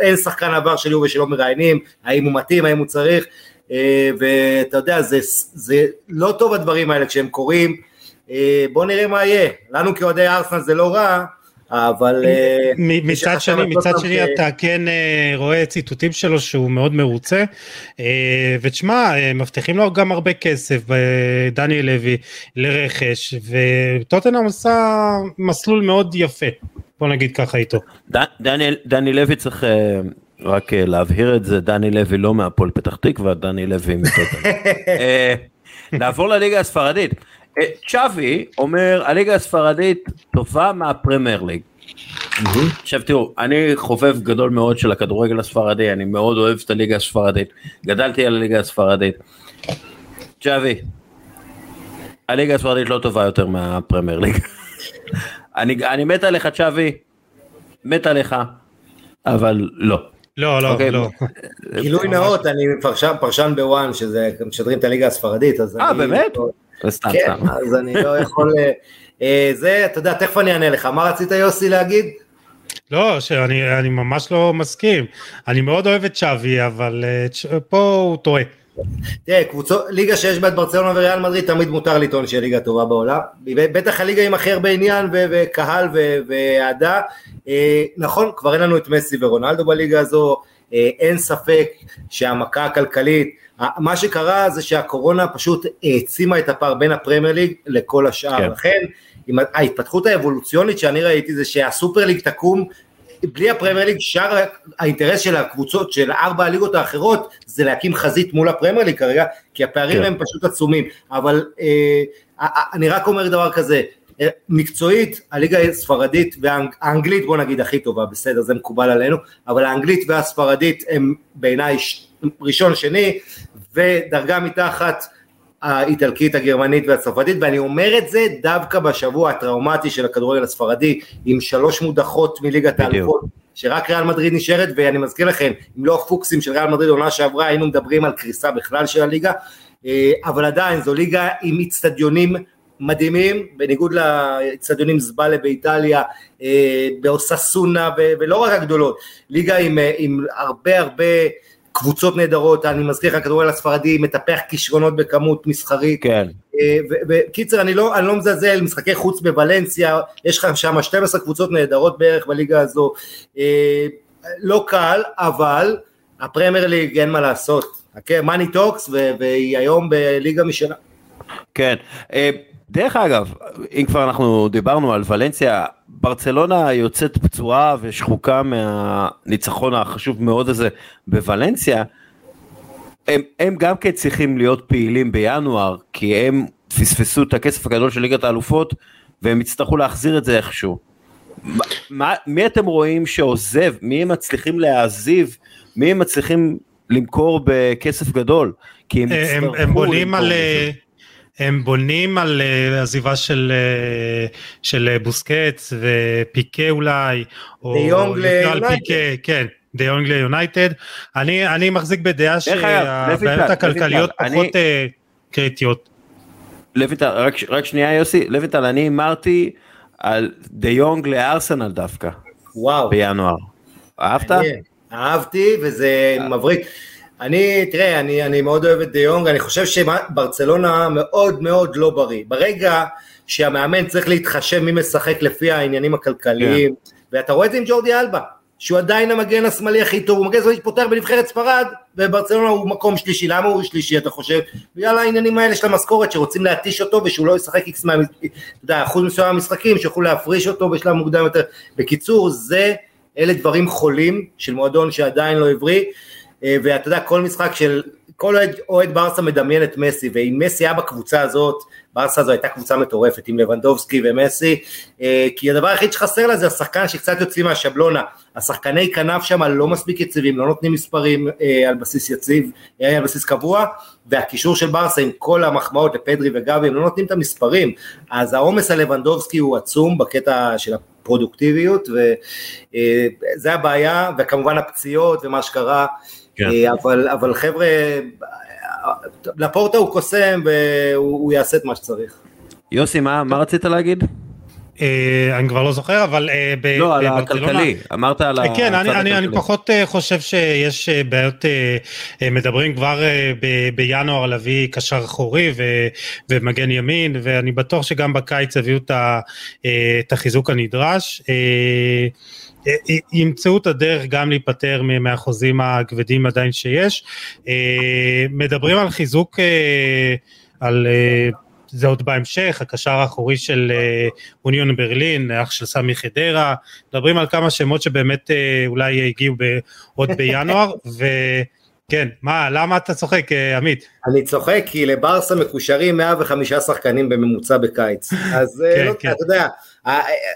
אין שחקן עבר של יובה שלא מראיינים, האם הוא מתאים, האם הוא צריך, אה, ואתה יודע, זה, זה לא טוב הדברים האלה כשהם קורים, אה, בוא נראה מה יהיה, לנו כאוהדי ארסנל זה לא רע, אבל... אה, מצד שני, מצד שני אתה כן אה, רואה ציטוטים שלו שהוא מאוד מרוצה, אה, ותשמע, מבטיחים לו גם הרבה כסף, דניאל לוי, לרכש, וטוטנאם עושה מסלול מאוד יפה, בוא נגיד ככה איתו. דני לוי צריך רק להבהיר את זה, דני לוי לא מהפועל פתח תקווה, דני לוי מטוטנאם. [laughs] נעבור לליגה הספרדית. צ'אבי אומר הליגה הספרדית טובה מהפרמייר ליג. עכשיו תראו, אני חובב גדול מאוד של הכדורגל הספרדי, אני מאוד אוהב את הליגה הספרדית, גדלתי על הליגה הספרדית. צ'אבי, הליגה הספרדית לא טובה יותר מהפרמייר ליג. [laughs] אני, אני מת עליך צ'אבי, מת עליך, אבל לא. לא, לא, okay, אוקיי? לא. גילוי נאות, אני פרשן, פרשן ב-ONE, שזה משדרים את הליגה הספרדית, אז אה, באמת? סתם, כן, סתם. אז אני לא יכול... אה, אה, זה, אתה יודע, תכף אני אענה לך. מה רצית יוסי להגיד? לא, שאני אני ממש לא מסכים. אני מאוד אוהב את צ'אבי, אבל אה, פה הוא טועה. תראה, קבוצות, ליגה שיש בה את ברצלונה וריאל מדריד, תמיד מותר לטעון שהיא ליגה טובה בעולם. בטח הליגה עם הכי הרבה עניין וקהל ואהדה. נכון, כבר אין לנו את מסי ורונלדו בליגה הזו, אין ספק שהמכה הכלכלית מה שקרה זה שהקורונה פשוט העצימה את הפער בין הפרמייר ליג לכל השאר, כן. לכן ההתפתחות האבולוציונית שאני ראיתי זה שהסופר ליג תקום בלי הפרמייר ליג, שאר האינטרס של הקבוצות של ארבע הליגות האחרות זה להקים חזית מול הפרמייר ליג כרגע, כי הפערים כן. הם פשוט עצומים, אבל אה, אני רק אומר דבר כזה, מקצועית הליגה הספרדית והאנגלית בוא נגיד הכי טובה בסדר זה מקובל עלינו אבל האנגלית והספרדית הם בעיניי ראשון שני ודרגה מתחת האיטלקית הגרמנית והצרפתית ואני אומר את זה דווקא בשבוע הטראומטי של הכדורגל הספרדי עם שלוש מודחות מליגת האלופות שרק ריאל מדריד נשארת ואני מזכיר לכם אם לא הפוקסים של ריאל מדריד עונה שעברה היינו מדברים על קריסה בכלל של הליגה אה, אבל עדיין זו ליגה עם איצטדיונים מדהימים, בניגוד לאצטדיונים זבאלה באיטליה, אה, באוססונה ולא רק הגדולות, ליגה עם, אה, עם הרבה הרבה קבוצות נהדרות, אני מזכיר לך, הכדורגל הספרדי מטפח כישרונות בכמות מסחרית. כן. וקיצר, אני לא, אני לא מזלזל, משחקי חוץ בוולנסיה, יש לך שם 12 קבוצות נהדרות בערך בליגה הזו. לא קל, אבל הפרמייר ליג אין מה לעשות. money talks, והיא היום בליגה משלה. כן. דרך אגב, אם כבר אנחנו דיברנו על ולנסיה, ברצלונה יוצאת פצועה ושחוקה מהניצחון החשוב מאוד הזה בולנסיה, הם, הם גם כן צריכים להיות פעילים בינואר, כי הם פספסו את הכסף הגדול של ליגת האלופות, והם יצטרכו להחזיר את זה איכשהו. מה, מי אתם רואים שעוזב? מי הם מצליחים להעזיב? מי הם מצליחים למכור בכסף גדול, כי הם הם, יצטרכו הם בונים למכור על... הם בונים על אה, עזיבה של, אה, של אה, בוסקץ ופיקה אולי, או יותר. פיקה, כן, דה יונג ליונייטד. אני, אני מחזיק בדעה שהבעיות הכלכליות לויטל, פחות אני- קריטיות. לויטל, רק, רק שנייה יוסי, לויטל, אני הימרתי על דה יונג לארסנל דווקא, וואו. בינואר. אהבת? אהבתי וזה מבריק. אני, תראה, אני, אני מאוד אוהב את דה יונג, אני חושב שברצלונה מאוד מאוד לא בריא. ברגע שהמאמן צריך להתחשב מי משחק לפי העניינים הכלכליים, ואתה רואה את זה עם ג'ורדי אלבה, שהוא עדיין המגן השמאלי הכי טוב, הוא מגן השמאלי שפותח בנבחרת ספרד, וברצלונה הוא מקום שלישי. למה הוא שלישי, אתה חושב? בגלל העניינים האלה של המשכורת, שרוצים להתיש אותו ושהוא לא ישחק איקס מה... אתה יודע, אחוז מסוים מהמשחקים, שיוכלו להפריש אותו בשלב מוקדם יותר. בקיצור, זה... אלה דברים חולים של מועדון שעדיין לא הבריא, ואתה יודע, כל משחק של, כל אוהד, אוהד ברסה מדמיין את מסי, ואם מסי היה בקבוצה הזאת, ברסה הזו הייתה קבוצה מטורפת עם לבנדובסקי ומסי, אה, כי הדבר היחיד שחסר לה זה השחקן שקצת יוצאים מהשבלונה, השחקני כנף שם לא מספיק יציבים, לא נותנים מספרים אה, על בסיס יציב, אה, על בסיס קבוע, והקישור של ברסה עם כל המחמאות לפדרי וגבי, הם לא נותנים את המספרים, אז העומס על לבנדובסקי הוא עצום בקטע של הפרודוקטיביות, וזה הבעיה, וכמובן הפציעות ומה שקרה, כן. אה, אבל, אבל חבר'ה, לפורטה הוא קוסם והוא הוא יעשה את מה שצריך. יוסי, מה, מה רצית להגיד? אה, אני כבר לא זוכר, אבל אה, ב- לא, על הכלכלי, אמרת על הצד כן, אני, אני, אני. פחות אה, חושב שיש אה, בעיות, אה, אה, מדברים כבר ב- בינואר להביא קשר אחורי ו- ומגן ימין, ואני בטוח שגם בקיץ יביאו את את החיזוק הנדרש. אה, אה, ימצאו את הדרך גם להיפטר מהחוזים הכבדים עדיין שיש. אה, מדברים על חיזוק, על... זה עוד בהמשך, הקשר האחורי של אוניון ברלין, אח של סמי חדרה, מדברים על כמה שמות שבאמת אולי הגיעו ב- עוד בינואר, [laughs] וכן, מה, למה אתה צוחק, עמית? אני צוחק כי לברסה מקושרים 105 שחקנים בממוצע בקיץ, אז כן, לא, כן. אתה יודע,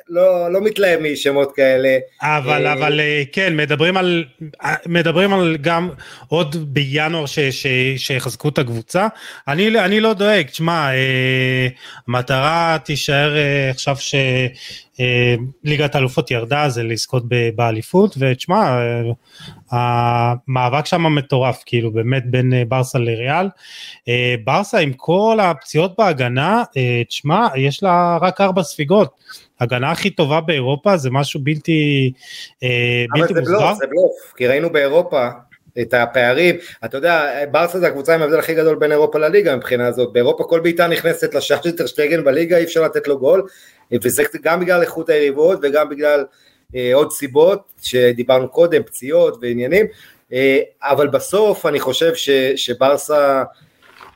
לא, לא מתלהב משמות כאלה. אבל, אה, אבל אה, כן, מדברים על, אה, מדברים על גם עוד בינואר ש- ש- שיחזקו את הקבוצה. אני, אני לא דואג, תשמע, אה, המטרה תישאר אה, עכשיו שליגת האלופות ירדה, זה לזכות באליפות, ותשמע, אה, המאבק שם מטורף, כאילו באמת בין אה, ברסה לריאל. אה, ברסה עם כל הפציעות בהגנה, אה, תשמע, יש לה רק ארבע ספיגות. הגנה הכי טובה באירופה זה משהו בלתי, אה, אבל בלתי זה מוסבר. בלוף, זה בלוף, כי ראינו באירופה את הפערים, אתה יודע, ברסה זה הקבוצה עם ההבדל הכי גדול בין אירופה לליגה מבחינה הזאת, באירופה כל בעיטה נכנסת לשער של טרשטגן בליגה, אי אפשר לתת לו גול, וזה גם בגלל איכות היריבות וגם בגלל אה, עוד סיבות שדיברנו קודם, פציעות ועניינים, אה, אבל בסוף אני חושב ש, שברסה,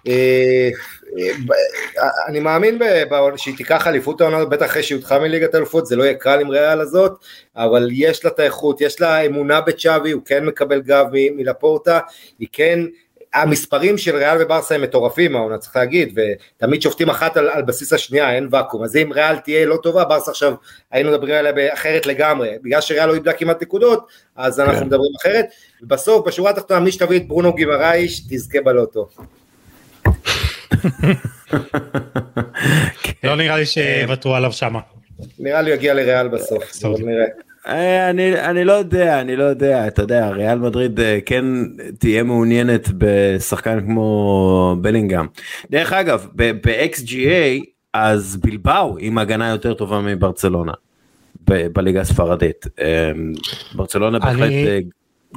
אה, אה, אני מאמין שהיא תיקח אליפות העונה, בטח אחרי שהיא מליגת האלופות, זה לא יהיה קל עם ריאל הזאת, אבל יש לה את האיכות, יש לה אמונה בצ'אבי, הוא כן מקבל גב מלפורטה, היא כן, המספרים של ריאל וברסה הם מטורפים העונה, צריך להגיד, ותמיד שופטים אחת על, על בסיס השנייה, אין ואקום, אז אם ריאל תהיה לא טובה, ברסה עכשיו היינו מדברים עליה אחרת לגמרי, בגלל שריאל לא איבדה כמעט נקודות, אז אנחנו כן. מדברים אחרת, ובסוף, בשורה התחתונה, מי שתביא את ברונו גימרייש, תזכה בלוטו. לא נראה לי שיוותרו עליו שמה. נראה לי יגיע לריאל בסוף. אבל נראה. אה, אני, אני לא יודע, אני לא יודע, אתה יודע, ריאל מדריד אה, כן תהיה מעוניינת בשחקן כמו בלינגהם. דרך אגב, ב-XGA אז בילבאו עם הגנה יותר טובה מברצלונה ב- בליגה הספרדית. אה, ברצלונה אני- בהחלט אה,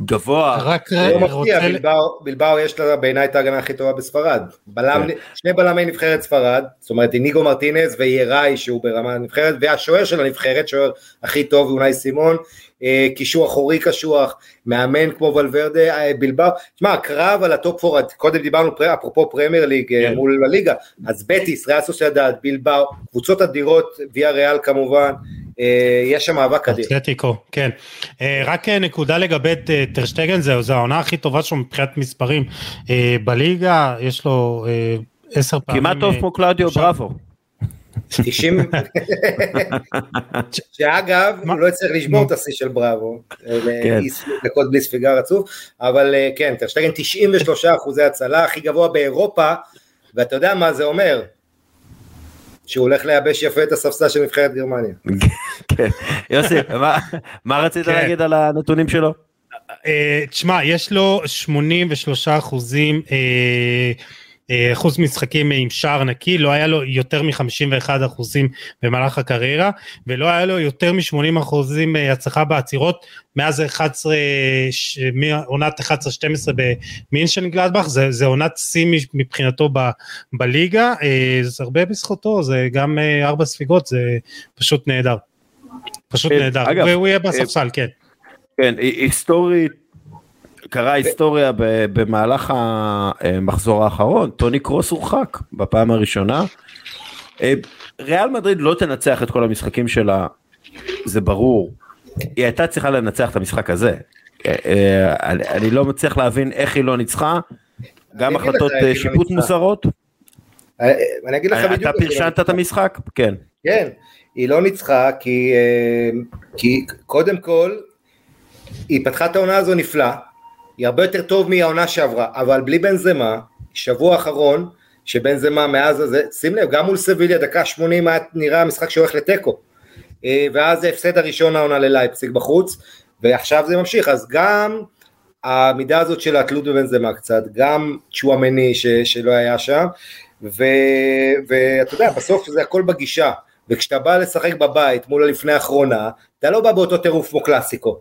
גבוה. רק לא רגע, מפתיע, רוצה... בילבאו- יש לה בעיניי את ההגנה הכי טובה בספרד. בלם, כן. שני בלמי נבחרת ספרד, זאת אומרת איניגו מרטינז וייראי שהוא ברמה הנבחרת, והשוער של הנבחרת, שוער הכי טוב אונאי סימון, אה, קישור אחורי קשוח, מאמן כמו ולוורדה, אה, בילבאו, תשמע הקרב על ה top four, קודם דיברנו פר- אפרופו פרמייר ליג אה, כן. מול הליגה, אז בטיס, ריאל סוסיידד, בילבאו, קבוצות אדירות, ויאריאל כמובן, יש שם מאבק אדיר. אתלטיקו, כן. אה, רק אה, נקודה לגבי אה, טר שטגן, זו העונה הכי טובה שלו מבחינת מספרים אה, בליגה, יש לו אה, עשר פעמים... כמעט טוב אה, כמו קלאודיו בראבו. 90, [laughs] שאגב, הוא לא יצטרך לשבור את השיא של בראבו, כן. דקות בלי ספיגה רצוף, אבל אה, כן, טר שטגן 93 אחוזי הצלה, הכי גבוה באירופה, ואתה יודע מה זה אומר, שהוא הולך לייבש יפה את הספסל של נבחרת גרמניה. כן. יוסי, מה רצית כן. להגיד על הנתונים שלו? אה, תשמע, יש לו 83 אחוזים אה, אחוז משחקים עם שער נקי, לא היה לו יותר מ-51 אחוזים במהלך הקריירה, ולא היה לו יותר מ-80 אחוזים אה, הצלחה בעצירות מאז 11, עונת 11-12 במינשן גלדבך, זה, זה עונת שיא מבחינתו ב, בליגה, אה, זה הרבה בזכותו, זה גם ארבע ספיגות, זה פשוט נהדר. פשוט נהדר, והוא יהיה בספסל, כן. כן, היסטורית קרה היסטוריה במהלך המחזור האחרון, טוני קרוס הורחק בפעם הראשונה. אה, ריאל מדריד לא תנצח את כל המשחקים שלה, זה ברור. היא הייתה צריכה לנצח את המשחק הזה. אה, אה, אני לא מצליח להבין איך היא לא ניצחה. גם החלטות לא שיפוט מוזרות. אני אגיד לך בדיוק. אתה פרשנת את המשחק? כן. כן, היא לא ניצחה כי, כי קודם כל היא פתחה את העונה הזו נפלא, היא הרבה יותר טוב מהעונה שעברה, אבל בלי בנזמה, שבוע אחרון, שבנזמה מאז הזה, שים לב, גם מול סביליה, דקה 80 היה נראה המשחק שהולך לתיקו, אה, ואז זה הפסד הראשון העונה ללייפסיק בחוץ, ועכשיו זה ממשיך, אז גם המידה הזאת של התלות בבנזמה קצת, גם צ'ואמני שלא היה שם, ואתה יודע, בסוף זה הכל בגישה, וכשאתה בא לשחק בבית מול הלפני האחרונה, אתה לא בא באותו טירוף כמו קלאסיקו,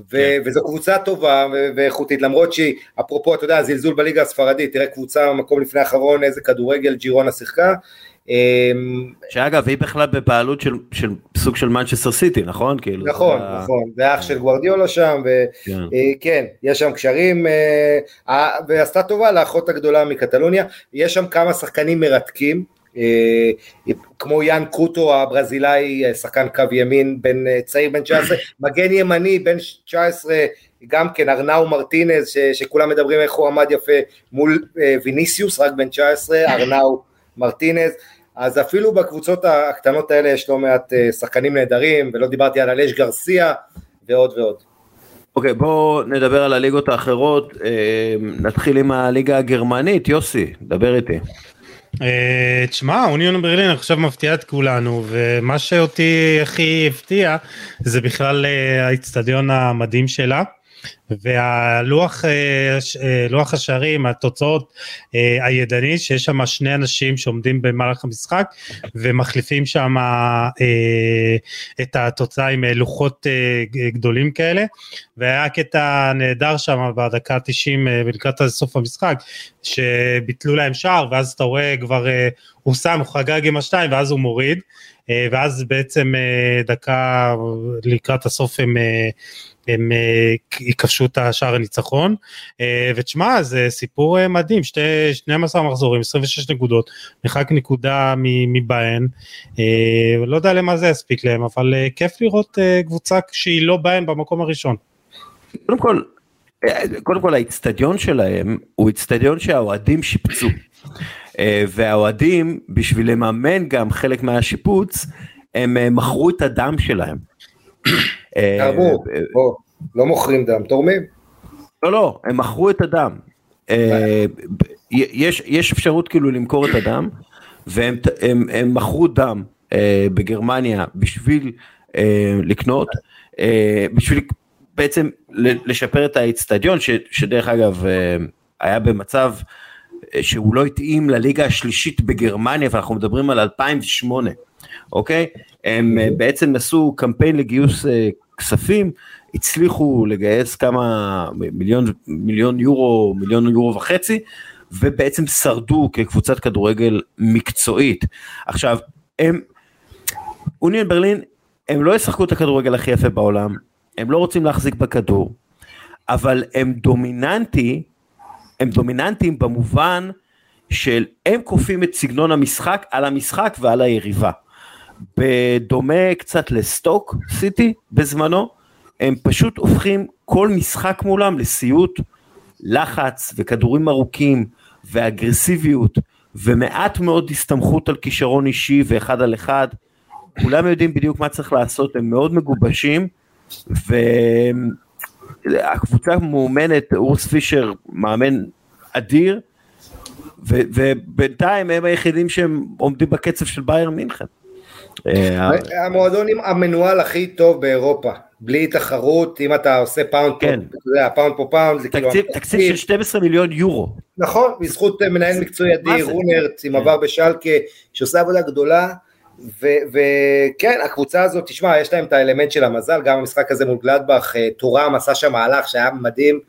ו- כן. וזו קבוצה טובה ואיכותית, למרות שהיא, אפרופו, אתה יודע, זלזול בליגה הספרדית, תראה קבוצה במקום לפני האחרון, איזה כדורגל ג'ירונה שיחקה. אמ, שאגב, היא בכלל בבעלות של, של סוג של מנצ'סטר סיטי, נכון? כאילו, נכון, זה נכון, זה אח של גוורדיולה שם, וכן, כן. כן, יש שם קשרים, אה, ועשתה טובה לאחות הגדולה מקטלוניה, יש שם כמה שחקנים מרתקים, אה, כמו יאן קוטו הברזילאי, אה, שחקן קו ימין, בן אה, צעיר בן 19, [coughs] מגן ימני בן 19, גם כן ארנאו מרטינז, ש, שכולם מדברים איך הוא עמד יפה מול ויניסיוס, רק בן 19, [coughs] ארנאו מרטינז, אז אפילו בקבוצות הקטנות האלה יש לא מעט שחקנים נהדרים, ולא דיברתי על אלש גרסיה ועוד ועוד. אוקיי, okay, בואו נדבר על הליגות האחרות, נתחיל עם הליגה הגרמנית, יוסי, דבר איתי. אה, תשמע, אוניון ברלין עכשיו מפתיע את כולנו, ומה שאותי הכי הפתיע זה בכלל אה, האיצטדיון המדהים שלה. והלוח אה, אה, השערים התוצאות אה, הידני שיש שם שני אנשים שעומדים במהלך המשחק ומחליפים שם את התוצאה עם לוחות גדולים כאלה. והיה קטע נהדר שם בדקה ה-90 ולקראת סוף המשחק שביטלו להם שער ואז אתה רואה כבר הוא שם הוא חגג עם השתיים ואז הוא מוריד ואז בעצם דקה לקראת הסוף הם הם אה, יכבשו את השער הניצחון. אה, ותשמע זה סיפור אה, מדהים. שתי 12 מחזורים 26 נקודות. נחק נקודה מבהן לא יודע למה זה יספיק להם אבל כיף לראות קבוצה שהיא לא בהן במקום הראשון. קודם כל קודם כל האיצטדיון שלהם הוא איצטדיון שהאוהדים שיפצו. והאוהדים בשביל לממן גם חלק מהשיפוץ הם מכרו את הדם שלהם. תרמו, אה, לא מוכרים דם, תורמים. לא, לא, הם מכרו את הדם. אה, יש, יש אפשרות כאילו למכור את הדם, והם הם, הם מכרו דם אה, בגרמניה בשביל לקנות, בשביל בעצם לשפר את האיצטדיון, שדרך אגב היה במצב שהוא לא התאים לליגה השלישית בגרמניה, ואנחנו מדברים על 2008. אוקיי? הם אה, בעצם עשו קמפיין לגיוס אה, כספים, הצליחו לגייס כמה מיליון, מיליון יורו, מיליון יורו וחצי, ובעצם שרדו כקבוצת כדורגל מקצועית. עכשיו, הם, אוניון ברלין, הם לא ישחקו את הכדורגל הכי יפה בעולם, הם לא רוצים להחזיק בכדור, אבל הם דומיננטי, הם דומיננטיים במובן של הם כופים את סגנון המשחק על המשחק ועל היריבה. בדומה קצת לסטוק סיטי בזמנו, הם פשוט הופכים כל משחק מולם לסיוט, לחץ וכדורים ארוכים ואגרסיביות ומעט מאוד הסתמכות על כישרון אישי ואחד על אחד. כולם יודעים בדיוק מה צריך לעשות, הם מאוד מגובשים, והקבוצה מאומנת, אורס פישר מאמן אדיר, ו- ובינתיים הם היחידים שהם עומדים בקצב של באיירן מינכן. אה, המועדון המנוהל הכי טוב באירופה, בלי תחרות, אם אתה עושה pound כן. for, אתה יודע, pound for pound, זה תקציב, כאילו... תקציב של 12 מיליון יורו. נכון, בזכות אה, מנהל מקצועי אדיר? רוהנרט, עם כן. עבר בשלקה, שעושה עבודה גדולה, וכן, הקבוצה הזאת, תשמע, יש להם את האלמנט של המזל, גם המשחק הזה מול גלדבך, אה, טורם עשה שם מהלך שהיה מדהים,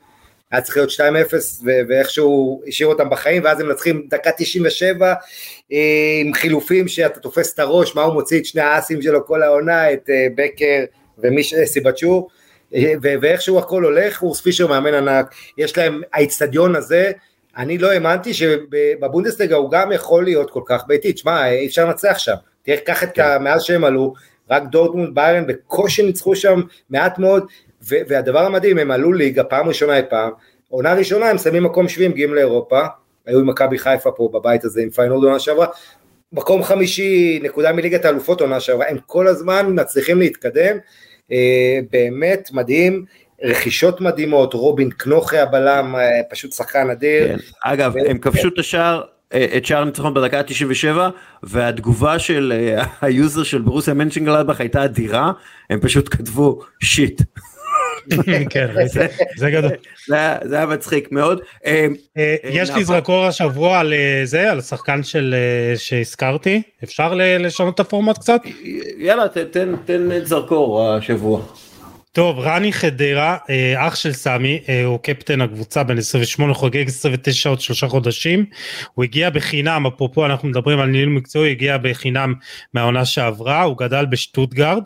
היה צריך להיות 2-0, ו- ואיכשהו השאיר אותם בחיים, ואז הם מנצחים דקה 97, אה, עם חילופים שאתה תופס את הראש, מה הוא מוציא את שני האסים שלו כל העונה, את אה, בקר וסיבצ'ור, אה, ו- ואיכשהו הכל הולך, אורס פישר מאמן ענק, יש להם, האיצטדיון הזה, אני לא האמנתי שבבונדסליגה הוא גם יכול להיות כל כך ביתי, תשמע, אי אפשר לנצח שם, תראה, קח את ה... מאז שהם עלו, רק דורטמונד ביירן בקושי ניצחו שם מעט מאוד, והדבר המדהים, הם עלו ליגה פעם ראשונה אי פעם, עונה ראשונה הם שמים מקום שביעי, מגיעים לאירופה, היו עם מכבי חיפה פה בבית הזה עם פיינורד עונה שעברה, מקום חמישי, נקודה מליגת האלופות עונה שעברה, הם כל הזמן מצליחים להתקדם, אה, באמת מדהים, רכישות מדהימות, רובין קנוכה הבלם, אה, פשוט שחקן אדיר. כן. אגב, הם כבשו את השער, אה, את שער הניצחון בדקה ה-97, והתגובה של [laughs] ה user של ברוסיה מנשנגלדבך הייתה אדירה, הם פשוט כתבו shit. [laughs] כן, זה גדול. זה היה- מצחיק מאוד. אה, אה, יש לי זרקור השבוע על אה, זה, על השחקן אה, שהזכרתי, אפשר לשנות את הפורמט קצת? יאללה, תן זרקור השבוע. טוב, רני חדרה, אה, אח של סמי, אה, הוא קפטן הקבוצה בן 28, חוגג 29 עוד שלושה חודשים. הוא הגיע בחינם, אפרופו אנחנו מדברים על ניהול מקצועי, הגיע בחינם מהעונה שעברה, הוא גדל בשטוטגרד,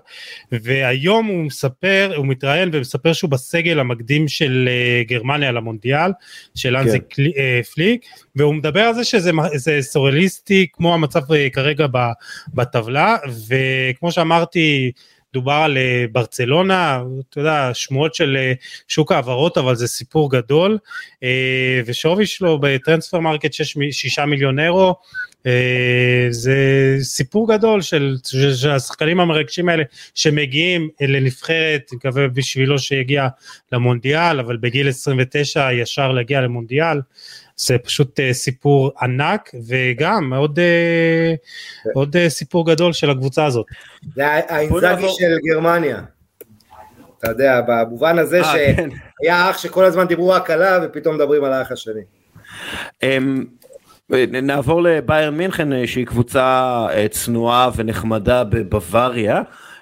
והיום הוא מספר, הוא מתראיין ומספר שהוא בסגל המקדים של אה, גרמניה למונדיאל, של אנזי כן. פליק, והוא מדבר על זה שזה זה סוריאליסטי כמו המצב כרגע בטבלה, וכמו שאמרתי, דובר על אה, ברצלונה, אתה יודע, שמועות של אה, שוק ההעברות, אבל זה סיפור גדול, אה, ושווי שלו ב Transfermarkt 6 מיליון אירו, זה סיפור גדול של, של, של השחקנים המרגשים האלה שמגיעים לנבחרת, אני מקווה בשבילו שיגיע למונדיאל, אבל בגיל 29 ישר להגיע למונדיאל, זה פשוט אה, סיפור ענק, וגם עוד, אה, עוד אה, סיפור גדול של הקבוצה הזאת. זה האינזאגי נעבור- של גרמניה. אתה יודע, במובן הזה אה, כן. שהיה אח שכל הזמן דיברו רק עליו, ופתאום מדברים על האח השני. אמ, נעבור לביירן מינכן שהיא קבוצה צנועה ונחמדה בבוואריה.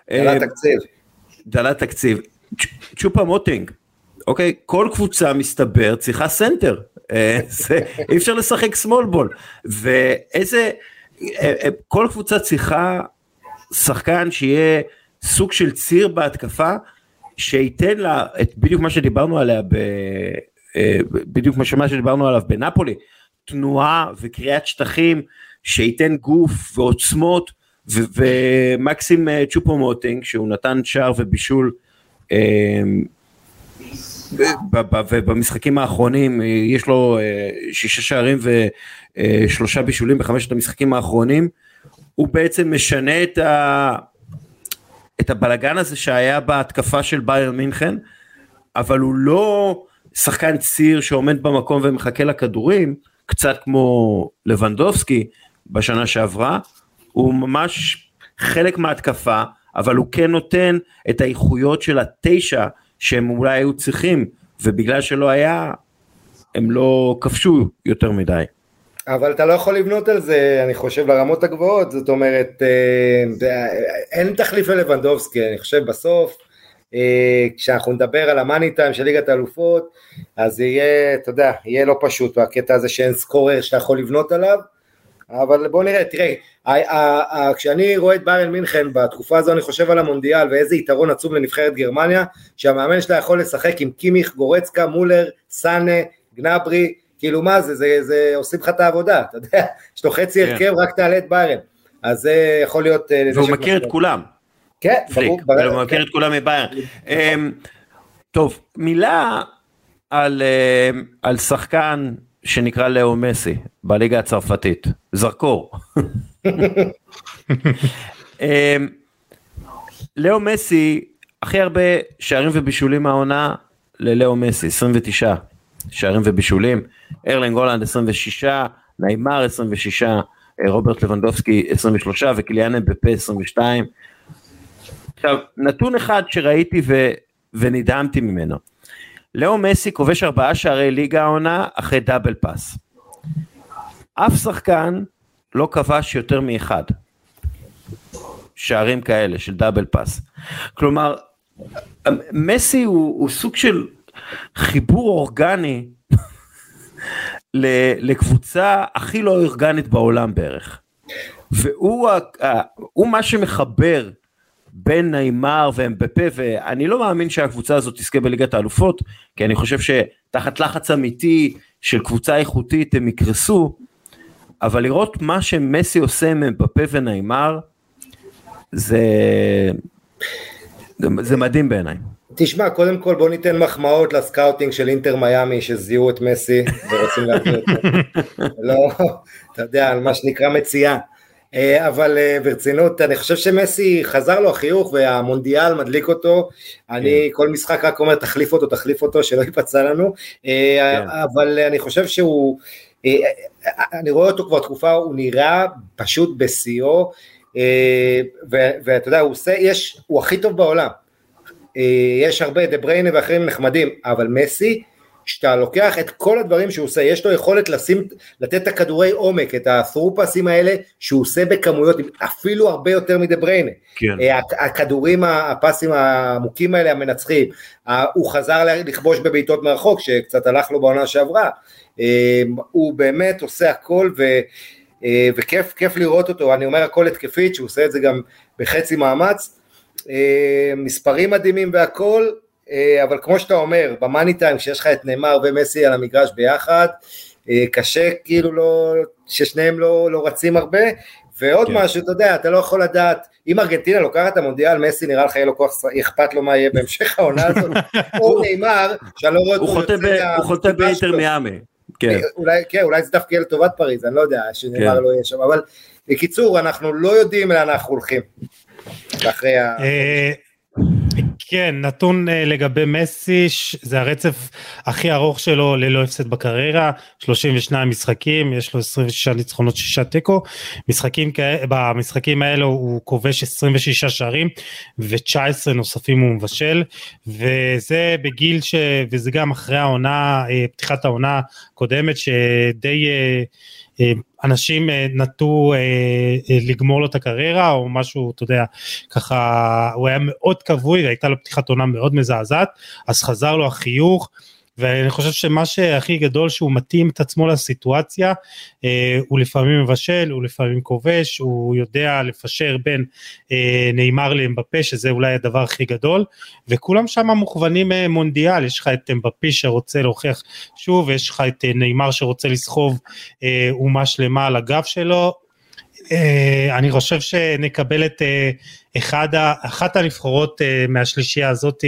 על אה, התקציב. דלת תקציב. צ'ופו מוטינג, אוקיי? כל קבוצה מסתבר צריכה סנטר. זה, אי אפשר לשחק small ball. ואיזה, אה, אה, כל קבוצה צריכה שחקן שיהיה סוג של ציר בהתקפה, שייתן לה את בדיוק מה שדיברנו עליה, ב, אה, בדיוק מה שדיברנו עליו בנפולי, תנועה וקריאת שטחים, שייתן גוף ועוצמות, ומקסים צ'ופו מוטינג שהוא נתן שער ובישול ובמשחקים האחרונים אה, יש לו אה, שישה שערים ושלושה בישולים בחמשת המשחקים האחרונים. הוא בעצם משנה את, ה... את הבלגן הזה שהיה בהתקפה של בייר מינכן אבל הוא לא שחקן ציר שעומד במקום ומחכה לכדורים קצת כמו לבנדובסקי בשנה שעברה. הוא ממש חלק מההתקפה אבל הוא כן נותן את האיכויות של התשע שהם אולי היו צריכים ובגלל שלא היה הם לא כבשו יותר מדי. אבל אתה לא יכול לבנות על זה, אני חושב, לרמות הגבוהות, זאת אומרת, אה, אין תחליף ללבנדובסקי, אני חושב בסוף, אה, כשאנחנו נדבר על המאני טיים של ליגת האלופות, אז יהיה, אתה יודע, יהיה לא פשוט בקטע הזה שאין סקורר שאתה יכול לבנות עליו, אבל בוא נראה, תראה, כשאני רואה את ביירן מינכן בתקופה הזו אני חושב על המונדיאל ואיזה יתרון עצום לנבחרת גרמניה, שהמאמן שלה יכול לשחק עם קימיך, גורצקה, מולר, סאנה, גנברי, כאילו מה זה, זה, זה עושים לך את העבודה, אתה יודע, [laughs] יש לו חצי כן. הרכב, רק תעלה את ביירן, אז זה יכול להיות... אה, והוא מכיר את. כולם. כן, פליק, ברור, הוא מכיר כן. את כולם מביירן. אמ, טוב, מילה על, על שחקן שנקרא לאו מסי בליגה הצרפתית, זרקור. [laughs] אמ, לאו מסי, הכי הרבה שערים ובישולים מהעונה ללאו מסי, 29 שערים ובישולים, ארלנג הולנד 26, ניימר 26, רוברט לבנדובסקי 23 וקיליאן בפה 22. עכשיו, נתון אחד שראיתי ו, ונדהמתי ממנו. לאו מסי כובש ארבעה שערי ליגה העונה אחרי דאבל פאס. אף שחקן לא כבש יותר מאחד. שערים כאלה של דאבל פאס. כלומר, מסי הוא, הוא סוג של חיבור אורגני לקבוצה הכי לא אורגנית בעולם בערך. והוא הוא מה שמחבר בין נעימר ואמבפה ואני לא מאמין שהקבוצה הזאת תזכה בליגת האלופות כי אני חושב שתחת לחץ אמיתי של קבוצה איכותית הם יקרסו אבל לראות מה שמסי עושה עם אמבפה ונעימר זה זה מדהים בעיניי. תשמע, קודם כל בוא ניתן מחמאות לסקאוטינג של אינטר מיאמי שזיהו את מסי ורוצים להביא אותו. [laughs] לא, אתה יודע, על מה שנקרא מציאה. אה, אבל אה, ברצינות, אני חושב שמסי חזר לו החיוך והמונדיאל מדליק אותו, אני כן. כל משחק רק אומר תחליף אותו, תחליף אותו, שלא ייפצע לנו, אה, כן. אבל אני חושב שהוא, אני רואה אותו כבר תקופה, הוא נראה פשוט בשיאו, ואתה יודע, הוא עושה, יש, הוא הכי טוב בעולם, יש הרבה דה בריינה ואחרים נחמדים, אבל מסי, שאתה לוקח את כל הדברים שהוא עושה, יש לו יכולת לשים, לתת את הכדורי עומק, את הת'רופסים האלה שהוא עושה בכמויות, אפילו הרבה יותר מדה בריינה. כן. אה, הכדורים, הפסים העמוקים האלה, המנצחים. הוא חזר לכבוש בבעיטות מרחוק, שקצת הלך לו בעונה שעברה. אה, הוא באמת עושה הכל ו... אה, וכיף כיף לראות אותו, אני אומר הכל התקפית, שהוא עושה את זה גם בחצי מאמץ. מספרים מדהימים והכל, אבל כמו שאתה אומר, במאני טיים כשיש לך את נאמר ומסי על המגרש ביחד, אה, קשה כאילו לא, ששניהם לא, לא רצים הרבה, ועוד כן. משהו, אתה יודע, אתה לא יכול לדעת, אם ארגנטינה לוקחת את המונדיאל, מסי נראה לך יהיה לו כוח, אכפת לו מה יהיה בהמשך העונה הזאת, [laughs] או נאמר, שאני לא רואה אותו יוצא... הוא חוטא באינטר מיאמי. כן. אה, אולי, כן, אולי זה דווקא יהיה לטובת פריז, אני לא יודע, שנאמר כן. לא יהיה שם, אבל בקיצור, אנחנו לא יודעים לאן אנחנו הולכים. אחרי ה... כן, נתון uh, לגבי מסי, זה הרצף הכי ארוך שלו ללא הפסד בקריירה, 32 משחקים, יש לו 26 ניצחונות, 6 תיקו, משחקים, במשחקים האלו הוא כובש 26 שערים ו-19 נוספים הוא מבשל, וזה בגיל ש... וזה גם אחרי העונה, uh, פתיחת העונה הקודמת, שדי... אה, אנשים אה, נטו אה, לגמור לו את הקריירה או משהו אתה יודע ככה הוא היה מאוד כבוי הייתה לו פתיחת עונה מאוד מזעזעת אז חזר לו החיוך ואני חושב שמה שהכי גדול שהוא מתאים את עצמו לסיטואציה, אה, הוא לפעמים מבשל, הוא לפעמים כובש, הוא יודע לפשר בין אה, נאמר לאמבפה, שזה אולי הדבר הכי גדול, וכולם שם מוכוונים אה, מונדיאל, יש לך את אמבפי שרוצה להוכיח שוב, יש לך את אה, נאמר שרוצה לסחוב אה, אומה שלמה על הגב שלו, אני חושב שנקבל את אה, אחד, אחת הנבחרות אה, מהשלישייה הזאת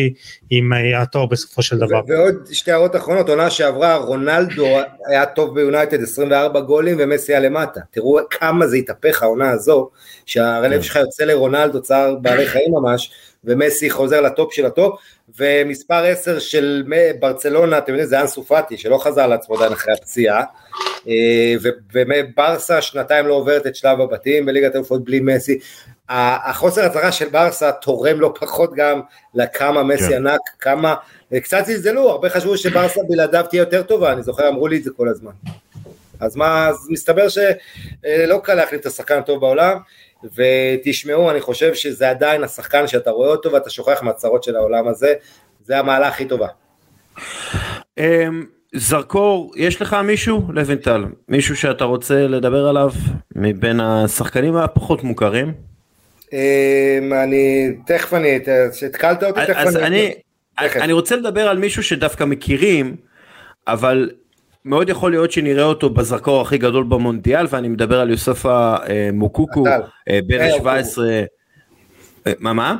עם התואר בסופו של דבר. ועוד שתי הערות אחרונות, עונה שעברה רונלדו היה טוב ביונייטד 24 גולים ומסי היה למטה, תראו כמה זה התהפך העונה הזו, שהרלב כן. שלך יוצא לרונלדו צער בעלי חיים ממש, ומסי חוזר לטופ של הטופ, ומספר 10 של ברצלונה, אתם יודעים, זה אנסו פאטי, שלא חזר לעצמו עדיין אחרי הפציעה, אה, וברסה שנתיים לא עוברת את שלב הבתים בליגת אלופות בלי מסי, החוסר הצלחה של ברסה תורם לא פחות גם לכמה מסי כן. ענק, כמה, קצת זלזלו, הרבה חשבו שברסה בלעדיו תהיה יותר טובה, אני זוכר אמרו לי את זה כל הזמן. אז מה, אז מסתבר שלא קל להחליט את השחקן הטוב בעולם, ותשמעו, אני חושב שזה עדיין השחקן שאתה רואה אותו ואתה שוכח מהצרות של העולם הזה, זה המעלה הכי טובה. אמ, זרקור, יש לך מישהו, לוינטל, מישהו שאתה רוצה לדבר עליו מבין השחקנים הפחות מוכרים? אמ, אני, תכף אני, התקלת אותי, תכף אני... אני רוצה לדבר על מישהו שדווקא מכירים, אבל מאוד יכול להיות שנראה אותו בזרקור הכי גדול במונדיאל ואני מדבר על יוספה אה, מוקוקו אה, בן ה-17 אה, מה מה?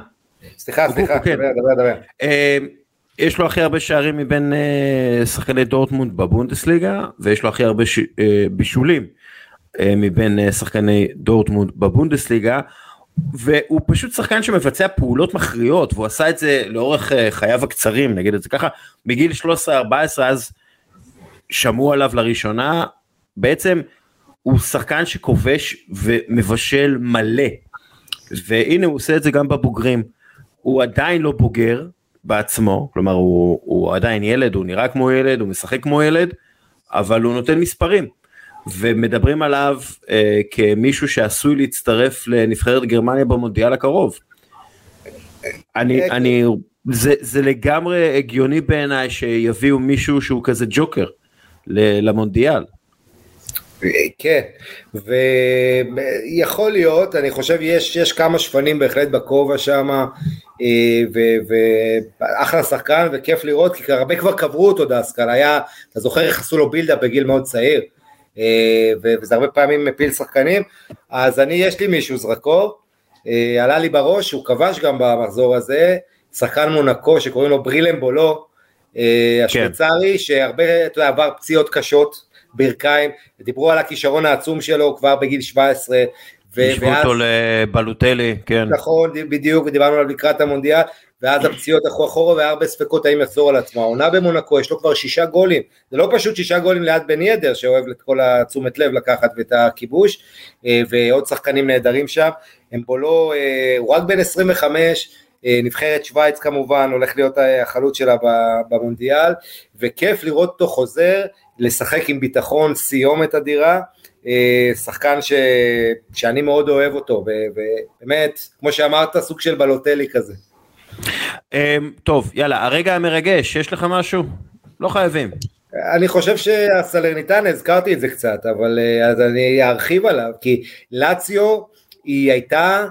סליחה סליחה כן. דבר דבר. דבר יש לו הכי הרבה שערים מבין uh, שחקני דורטמונד בבונדסליגה ויש לו הכי הרבה ש... uh, בישולים uh, מבין uh, שחקני דורטמונד בבונדסליגה. והוא פשוט שחקן שמבצע פעולות מכריעות והוא עשה את זה לאורך uh, חייו הקצרים נגיד את זה ככה. מגיל 13-14 אז שמעו עליו לראשונה. בעצם הוא שחקן שכובש ומבשל מלא. והנה הוא עושה את זה גם בבוגרים. הוא עדיין לא בוגר בעצמו, כלומר הוא, הוא עדיין ילד, הוא נראה כמו ילד, הוא משחק כמו ילד, אבל הוא נותן מספרים. ומדברים עליו אה, כמישהו שעשוי להצטרף לנבחרת גרמניה במונדיאל הקרוב. אני, אה, אני, זה, זה לגמרי הגיוני בעיניי שיביאו מישהו שהוא כזה ג'וקר למונדיאל. כן, ויכול להיות, אני חושב יש, יש כמה שפנים בהחלט בכובע שם, אה, ואחלה שחקן וכיף לראות, כי הרבה כבר קברו אותו דסקל, היה, אתה זוכר איך עשו לו בילדה בגיל מאוד צעיר, אה, וזה הרבה פעמים מפיל שחקנים, אז אני, יש לי מישהו זרקור, אה, עלה לי בראש, הוא כבש גם במחזור הזה, שחקן מונקו שקוראים לו ברילם בולו, כן. השוויצרי, כן. שהרבה, אתה יודע, עבר פציעות קשות, ברכיים, דיברו על הכישרון העצום שלו כבר בגיל 17. השוו אותו לבלוטלי, כן. נכון, בדיוק, ודיברנו עליו לקראת המונדיאל, ואז [clears throat] הפציעות הלכו אחורה והיה הרבה ספקות האם יחזור על עצמו. העונה במונקו, יש לו כבר שישה גולים, זה לא פשוט שישה גולים ליד בן ידר, שאוהב את כל התשומת לב לקחת ואת הכיבוש, אה, ועוד שחקנים נהדרים שם, הם בולו, אה, הוא רק בן 25, אה, נבחרת שווייץ כמובן, הולך להיות החלוץ שלה במונדיאל, וכיף לראות אותו חוזר, לשחק עם ביטחון, סיומת אדירה, אה, שחקן ש... שאני מאוד אוהב אותו, ובאמת, כמו שאמרת, סוג של בלוטלי כזה. אמ, טוב, יאללה, הרגע המרגש, יש לך משהו? לא חייבים. אני חושב שהסלרניטן, הזכרתי את זה קצת, אבל אה, אז אני ארחיב עליו, כי לאציו היא הייתה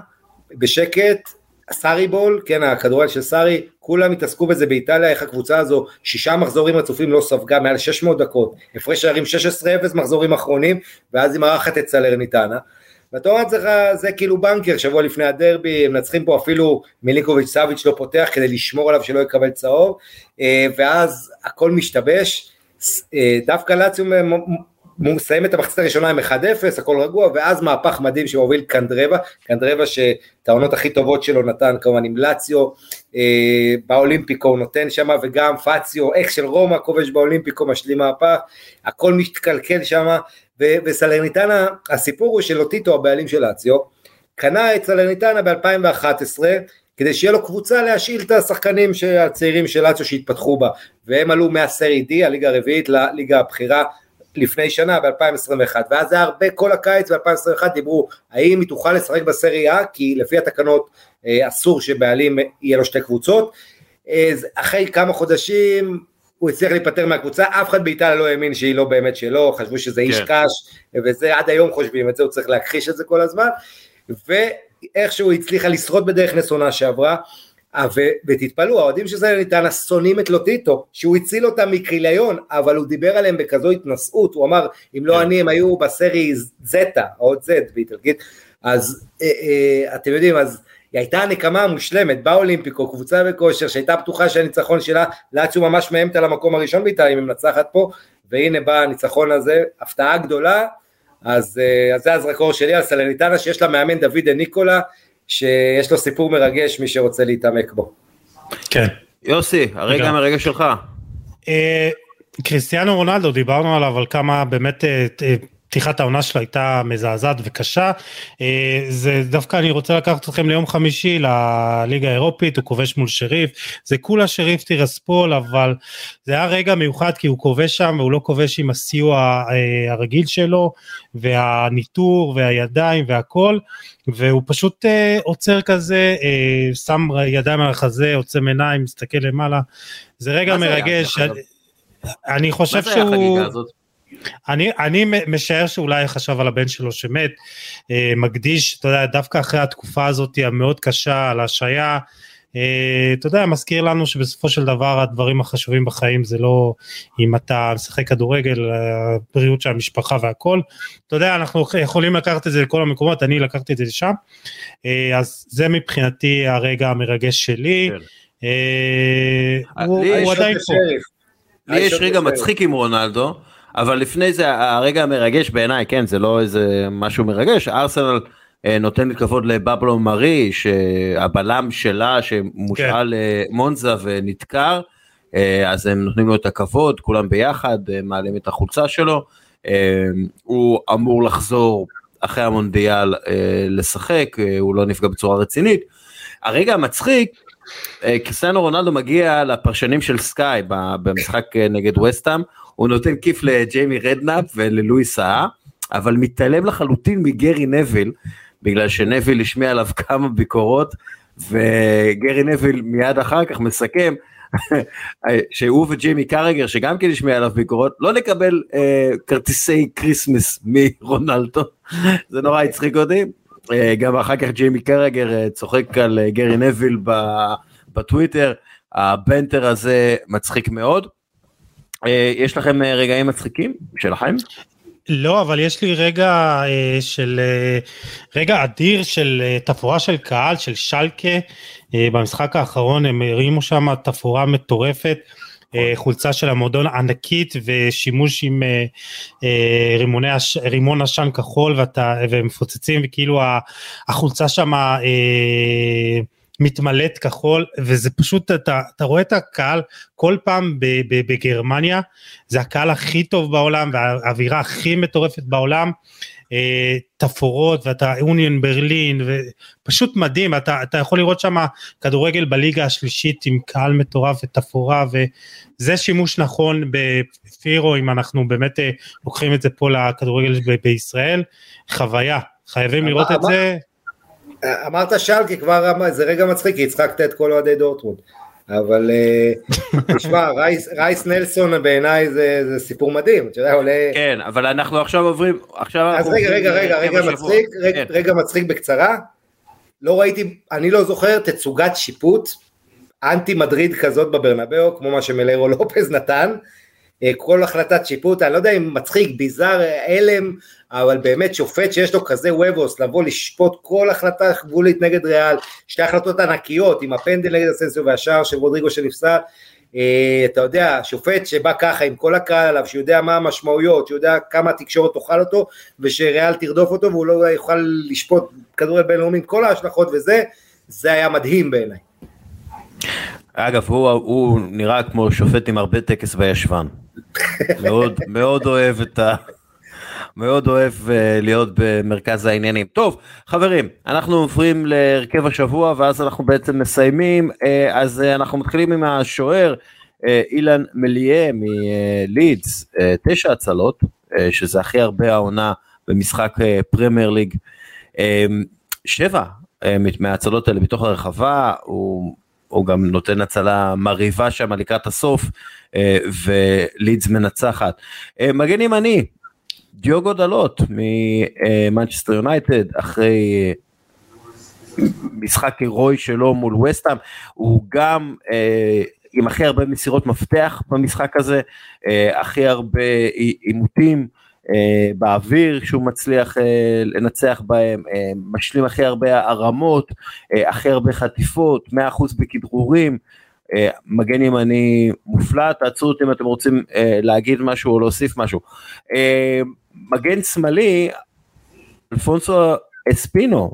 בשקט סארי בול, כן הכדורגל של סארי, כולם התעסקו בזה באיטליה, איך הקבוצה הזו שישה מחזורים רצופים לא ספגה מעל 600 דקות, הפרש שערים 16-0 מחזורים אחרונים, ואז היא מארחת את סלרניטנה. ואתה אומר לך, זה כאילו בנקר, שבוע לפני הדרבי, הם מנצחים פה אפילו מיליקוביץ' סאביץ' לא פותח כדי לשמור עליו שלא יקבל צהוב, אה, ואז הכל משתבש, אה, דווקא לאציו הוא מסיים את המחצית הראשונה עם 1-0, הכל רגוע, ואז מהפך מדהים שמוביל קנדרבה, קנדרבה שאת העונות הכי טובות שלו נתן כמובן עם לאציו, אה, באולימפיקו הוא נותן שם, וגם פציו, אקס של רומא כובש באולימפיקו, משלים מהפך, הכל מתקלקל שם, וסלרניטנה, הסיפור הוא של לוטיטו הבעלים של לאציו, קנה את סלרניטנה ב-2011, כדי שיהיה לו קבוצה להשאיל את השחקנים הצעירים של לאציו שהתפתחו בה, והם עלו מהסרי D, הליגה הרביעית, לליגה הבכירה, לפני שנה ב-2021 ואז זה הרבה כל הקיץ ב-2021 דיברו האם היא תוכל לשחק בסריה כי לפי התקנות אה, אסור שבעלים יהיה לו שתי קבוצות. אה, אחרי כמה חודשים הוא הצליח להיפטר מהקבוצה אף אחד באיטליה לא האמין שהיא לא באמת שלו חשבו שזה איש כן. קש וזה עד היום חושבים את זה הוא צריך להכחיש את זה כל הזמן. ואיכשהו הצליחה לשרוד בדרך נסונה שעברה. אה, ו- ותתפלאו, האוהדים של סלרניטנה שונאים את לוטיטו, שהוא הציל אותם מכיליון, אבל הוא דיבר עליהם בכזו התנשאות, הוא אמר, אם לא כן. אני, הם היו בסרי זטה, או זד באיטלקית, אז אה, אה, אתם יודעים, אז היא הייתה הנקמה המושלמת באולימפיקו, קבוצה בכושר, שהייתה בטוחה שהניצחון שלה, לאציו ממש מאיימת על המקום הראשון באיטליה, אם היא מנצחת פה, והנה בא הניצחון הזה, הפתעה גדולה, אז, אה, אז זה הזרקור שלי על סלרניטנה, שיש לה מאמן דוד ניקולה, שיש לו סיפור מרגש מי שרוצה להתעמק בו. כן. יוסי, הרגע המרגש שלך. אה, קריסטיאנו רונלדו דיברנו עליו על כמה באמת אה, פתיחת העונה שלו הייתה מזעזעת וקשה. אה, זה דווקא אני רוצה לקחת אתכם ליום חמישי לליגה האירופית, הוא כובש מול שריף, זה כולה שריף טירספול, אבל זה היה רגע מיוחד כי הוא כובש שם והוא לא כובש עם הסיוע אה, הרגיל שלו, והניטור והידיים והכל, והוא פשוט אה, עוצר כזה, שם ידיים על החזה, עוצם עיניים, מסתכל למעלה, זה רגע מרגש. אני חושב שהוא... מה זה החגיגה הזאת? אני, אני משער שאולי חשב על הבן שלו שמת, אה, מקדיש, אתה יודע, דווקא אחרי התקופה הזאת המאוד קשה, על השעיה, אה, אתה יודע, מזכיר לנו שבסופו של דבר הדברים החשובים בחיים זה לא אם אתה משחק כדורגל, הבריאות של המשפחה והכל. אתה יודע, אנחנו יכולים לקחת את זה לכל המקומות, אני לקחתי את זה לשם. אה, אז זה מבחינתי הרגע המרגש שלי. אה, הוא עדיין פה. לי יש רגע מצחיק עם רונלדו, אבל לפני זה הרגע המרגש בעיניי, כן, זה לא איזה משהו מרגש, ארסנל אה, נותנת כבוד לבבלו מרי, שהבלם שלה שמושאל למונזה ונדקר, אה, אז הם נותנים לו את הכבוד, כולם ביחד, אה, מעלים את החולצה שלו, אה, הוא אמור לחזור אחרי המונדיאל אה, לשחק, אה, הוא לא נפגע בצורה רצינית. הרגע המצחיק, אה, קריסטיאנו רונלדו מגיע לפרשנים של סקאי במשחק אה, נגד וסטאם, הוא נותן כיף לג'יימי רדנאפ וללואי סאה, אבל מתעלם לחלוטין מגרי נביל, בגלל שנביל השמיע עליו [laughs] כמה ביקורות, וגרי נוויל מיד אחר כך מסכם [laughs] שהוא וג'יימי קראגר שגם כן השמיע עליו ביקורות לא נקבל אה, כרטיסי כריסמס מרונלדו. [laughs] זה נורא הצחיק אותי. אה, גם אחר כך ג'יימי קראגר אה, צוחק על אה, גרי נוויל בטוויטר. ה banter הזה מצחיק מאוד. אה, יש לכם אה, רגעים מצחיקים שלכם? לא, אבל יש לי רגע אה, של, אה, רגע אדיר של אה, תפאורה של קהל, של שלקה, אה, במשחק האחרון הם הרימו שם תפאורה מטורפת, אה, חולצה של המועדון ענקית ושימוש עם רימוני, רימון עשן כחול ואתה, ומפוצצים וכאילו החולצה שם מתמלאת כחול וזה פשוט אתה, אתה רואה את הקהל כל פעם ב, ב, בגרמניה זה הקהל הכי טוב בעולם והאווירה הכי מטורפת בעולם אה, תפאורות ואתה אוניון ברלין ופשוט מדהים אתה, אתה יכול לראות שם כדורגל בליגה השלישית עם קהל מטורף ותפאורה וזה שימוש נכון בפירו אם אנחנו באמת אה, לוקחים את זה פה לכדורגל ב- בישראל. חוויה. חייבים לראות את זה אמרת שלקי כבר, אמר- זה רגע מצחיק, כי הצחקת את כל אוהדי דורטמונד. אבל אה, [laughs] תשמע, רייס- רייס נלסון בעיניי זה זה סיפור מדהים, אתה יודע, עולה... כן אבל אנחנו עכשיו עוברים עכשיו אז רגע, רגע, רגע, להרכב רגע. מצחיק, רגע- כן. רגע מצחיק בקצרה. לא ראיתי, אני לא זוכר תצוגת שיפוט אנטי מדריד כזאת בברנבאו, כמו מה שמלרו לופז נתן. אה, כל החלטת שיפוט, אני לא יודע אם מצחיק, ביזאר, הלם, אבל באמת שופט שיש לו כזה וובוס לבוא לשפוט כל החלטה גבולית נגד ריאל, שתי החלטות ענקיות עם הפנדל נגד אסנסיו והשער של רודריגו שנפסל, אה, אתה יודע, שופט שבא ככה עם כל הקהל עליו, שיודע מה המשמעויות, שיודע כמה התקשורת תאכל אותו, ושריאל תרדוף אותו והוא לא יוכל לשפוט כדורגל בינלאומי עם כל ההשלכות וזה, זה היה מדהים בעיניי. אגב הוא, הוא נראה כמו שופט עם הרבה טקס בישבן. מאוד מאוד אוהב את ה... מאוד אוהב uh, להיות במרכז העניינים. טוב חברים אנחנו עוברים להרכב השבוע ואז אנחנו בעצם מסיימים uh, אז אה, אנחנו מתחילים עם השוער אה, אילן מליה מלידס אה, תשע הצלות אה, שזה הכי הרבה העונה במשחק אה, פרמייר ליג. אמ, שבע אה, מההצלות האלה בתוך הרחבה הוא הוא גם נותן הצלה מרהיבה שם לקראת הסוף אה, ולידס מנצחת. אה, מגן ימני, דיוגו דלות ממנצ'סטר יונייטד אחרי אה, משחק הירואי שלו מול וסטאם, הוא גם אה, עם הכי הרבה מסירות מפתח במשחק הזה, אה, הכי הרבה עימותים. Uh, באוויר שהוא מצליח uh, לנצח בהם, uh, משלים הכי הרבה הרמות, הכי הרבה חטיפות, 100% בכדרורים, מגן ימני מופלא, תעצרו אותי אם אתם רוצים להגיד משהו או להוסיף משהו. מגן שמאלי, אלפונסו אספינו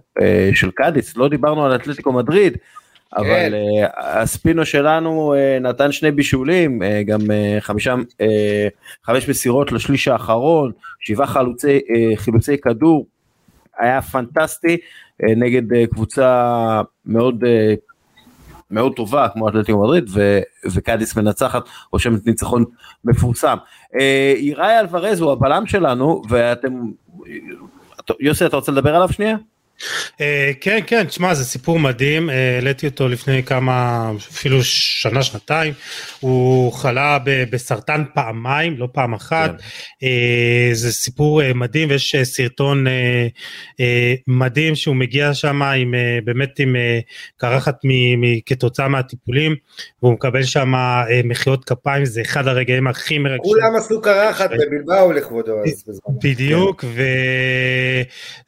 של קאדיס, לא דיברנו על אתלטיקו מדריד, אבל uh, הספינו שלנו uh, נתן שני בישולים, uh, גם חמש מסירות לשליש האחרון, שבעה חלוצי, חילוצי כדור, היה פנטסטי נגד קבוצה מאוד מאוד טובה כמו אתלטיקו מדריד וקאדיס מנצחת רושמת ניצחון מפורסם. איראי אלוורז הוא הבלם שלנו ואתם, יוסי אתה רוצה לדבר עליו שנייה? אה, כן כן תשמע זה סיפור מדהים. אה, העליתי אותו לפני כמה אפילו שנה שנתיים. הוא חלה ב- בסרטן פעמיים לא פעם אחת. אה, זה סיפור אה, מדהים ויש אה, סרטון אה, אה, מדהים שהוא מגיע שם עם באמת עם אה, קרחת מ- מ- כתוצאה מהטיפולים והוא מקבל שם אה, מחיאות כפיים. זה אחד הרגעים הכי מרגשים. כולם עשו קרחת בבלבאו לכבודו אז בזמן. בדיוק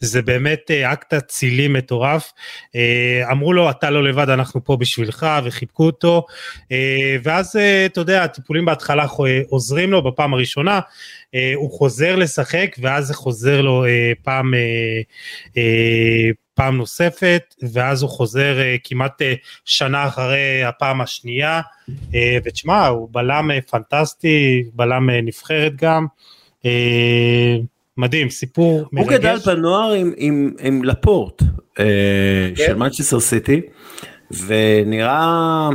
וזה באמת אה, אקט אצילי מטורף. אה, אמרו לו אתה לא לבד אנחנו פה בשבילך וחיבקו אותו אה, ואז אה, אתה יודע הטיפולים בהתחלה עוזרים לו בפעם הראשונה הוא חוזר לשחק ואז זה חוזר לו פעם פעם נוספת ואז הוא חוזר כמעט שנה אחרי הפעם השנייה ותשמע הוא בלם פנטסטי בלם נבחרת גם. מדהים, סיפור מרגש. הוא גדל בנוער עם, עם, עם לפורט אה, כן. של מנצ'סטר סיטי, ונראה,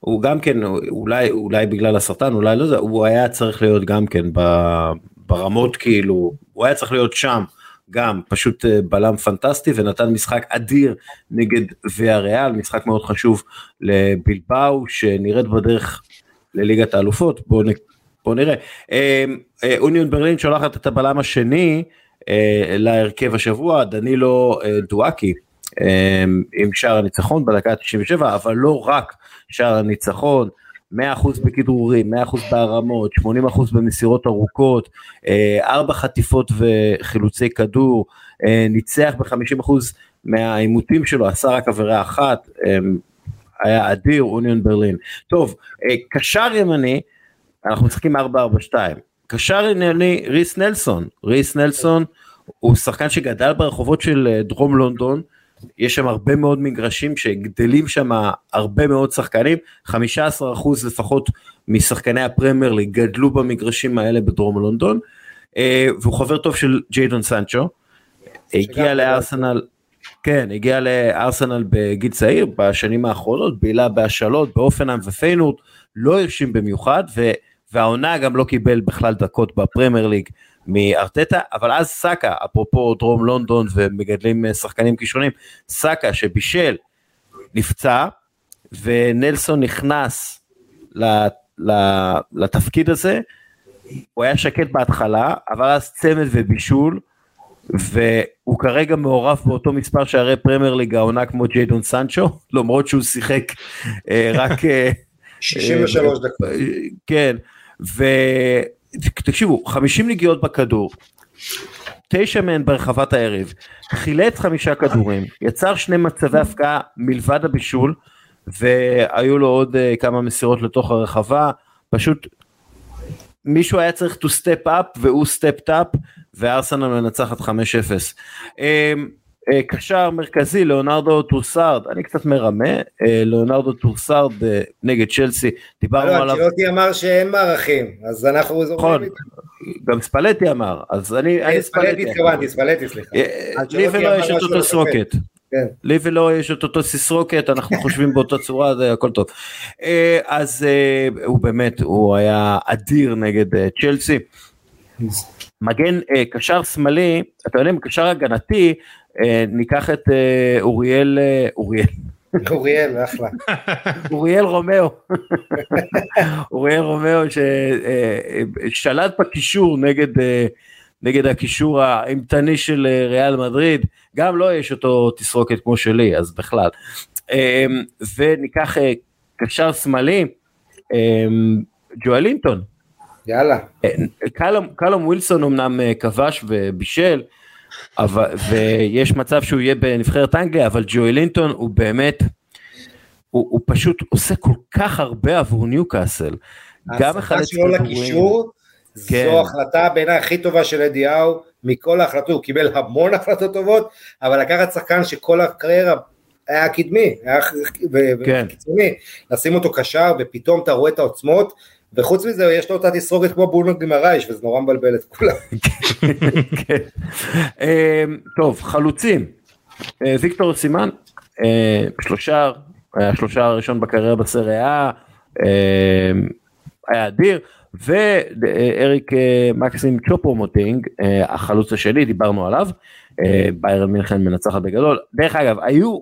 הוא גם כן, אולי, אולי בגלל הסרטן, אולי לא יודע, הוא היה צריך להיות גם כן ברמות כאילו, הוא היה צריך להיות שם. גם פשוט אה, בלם פנטסטי ונתן משחק אדיר נגד ויה ריאל, משחק מאוד חשוב לבלבאו שנראית בדרך לליגת האלופות, בואו בוא נראה. אה, אה, אוניון ברלין שולחת את הבלם השני אה, להרכב השבוע, דנילו דואקי. עם שער הניצחון בדקה ה-97, אבל לא רק שער הניצחון, 100% בכדרורים, 100% בהרמות, 80% במסירות ארוכות, 4 חטיפות וחילוצי כדור, ניצח ב-50% מהעימותים שלו, עשה רק עבירה אחת, היה אדיר אוניון ברלין. טוב, קשר ימני, אנחנו משחקים 4-4-2. קשר ענייני ריס נלסון, ריס נלסון הוא שחקן שגדל ברחובות של אה, דרום לונדון, יש שם הרבה מאוד מגרשים שגדלים שם הרבה מאוד שחקנים, 15% לפחות משחקני הפרמייר ליג גדלו במגרשים האלה בדרום לונדון, אה, והוא חבר טוב של ג'יידון סנצ'ו, הגיע לארסנל, כן, הגיע לארסנל בגיל צעיר בשנים האחרונות, בילה בהשאלות, בהופנהיים ופיינורד, לא הרשים במיוחד, ו... והעונה גם לא קיבל בכלל דקות בפרמייר ליג מארטטה, אבל אז סאקה, אפרופו דרום לונדון ומגדלים אה, שחקנים כישרונים, סאקה שבישל, נפצע, ונלסון נכנס לתפקיד הזה, הוא היה שקט בהתחלה, אבל אז צמד ובישול, והוא כרגע מעורב באותו מספר שערי פרמייר ליג העונה כמו ג'יידון סנצ'ו, [laughs] למרות שהוא שיחק אה, רק... 63 אה, דקות. כן, ותקשיבו, 50 נגיעות בכדור, תשע מהן ברחבת היריב, חילץ חמישה כדורים, יצר שני מצבי הבקעה מלבד הבישול, והיו לו עוד אה, כמה מסירות לתוך הרחבה, פשוט מישהו היה צריך to step up והוא stepped up וארסנל מנצחת 5-0. אמ, קשר מרכזי ליאנדרו טרוסארד אני קצת מרמה אה, ליאנדרו טרוסארד אה, נגד צ'לסי דיברנו לא, עליו. צ'ילוטי אמר שאין מערכים אז אנחנו זוכרים נכון, גם ספלטי אמר אז אני ספלטי התכוונתי ספלטי סליחה. לי ולו יש את אותו תסרוקת. כן. לי ולו יש את אותו תסרוקת אנחנו חושבים באותה צורה זה הכל טוב. אז הוא באמת הוא היה אדיר נגד צ'לסי. מגן קשר שמאלי אתה יודע קשר הגנתי אה, ניקח את אה, אוריאל, אה, אוריאל. אוריאל, אחלה. [laughs] אוריאל רומאו. [laughs] אוריאל רומאו ששלט בקישור נגד, נגד הקישור האימתני של ריאל מדריד, גם לו לא יש אותו תסרוקת כמו שלי, אז בכלל. וניקח קשר שמאלי, ג'ואלינטון. יאללה. קלום ווילסון אמנם כבש ובישל, אבל, ויש מצב שהוא יהיה בנבחרת אנגליה, אבל ג'ואלינטון הוא באמת, הוא, הוא פשוט עושה כל כך הרבה עבור ניוקאסל. גם מחלץ שלו לקישור, כן. זו החלטה בעיניי הכי טובה של אדיהו, מכל ההחלטות, הוא קיבל המון החלטות טובות, אבל לקחת שחקן שכל הקריירה היה קדמי, היה כן. קיצוני, לשים אותו קשר ופתאום אתה רואה את העוצמות, וחוץ מזה יש לו אותה תסרוקת כמו בולנוג גמרייש וזה נורא מבלבל את כולם. [laughs] כן. אמ, טוב חלוצים אה, ויקטור סימן אה, שלושה היה שלושה הראשון בקריירה בסריה אמ, היה אדיר ואריק אה, מקסים צ'ופו מוטינג החלוץ השני דיברנו עליו ביירן מינכן מנצחת בגדול דרך אגב היו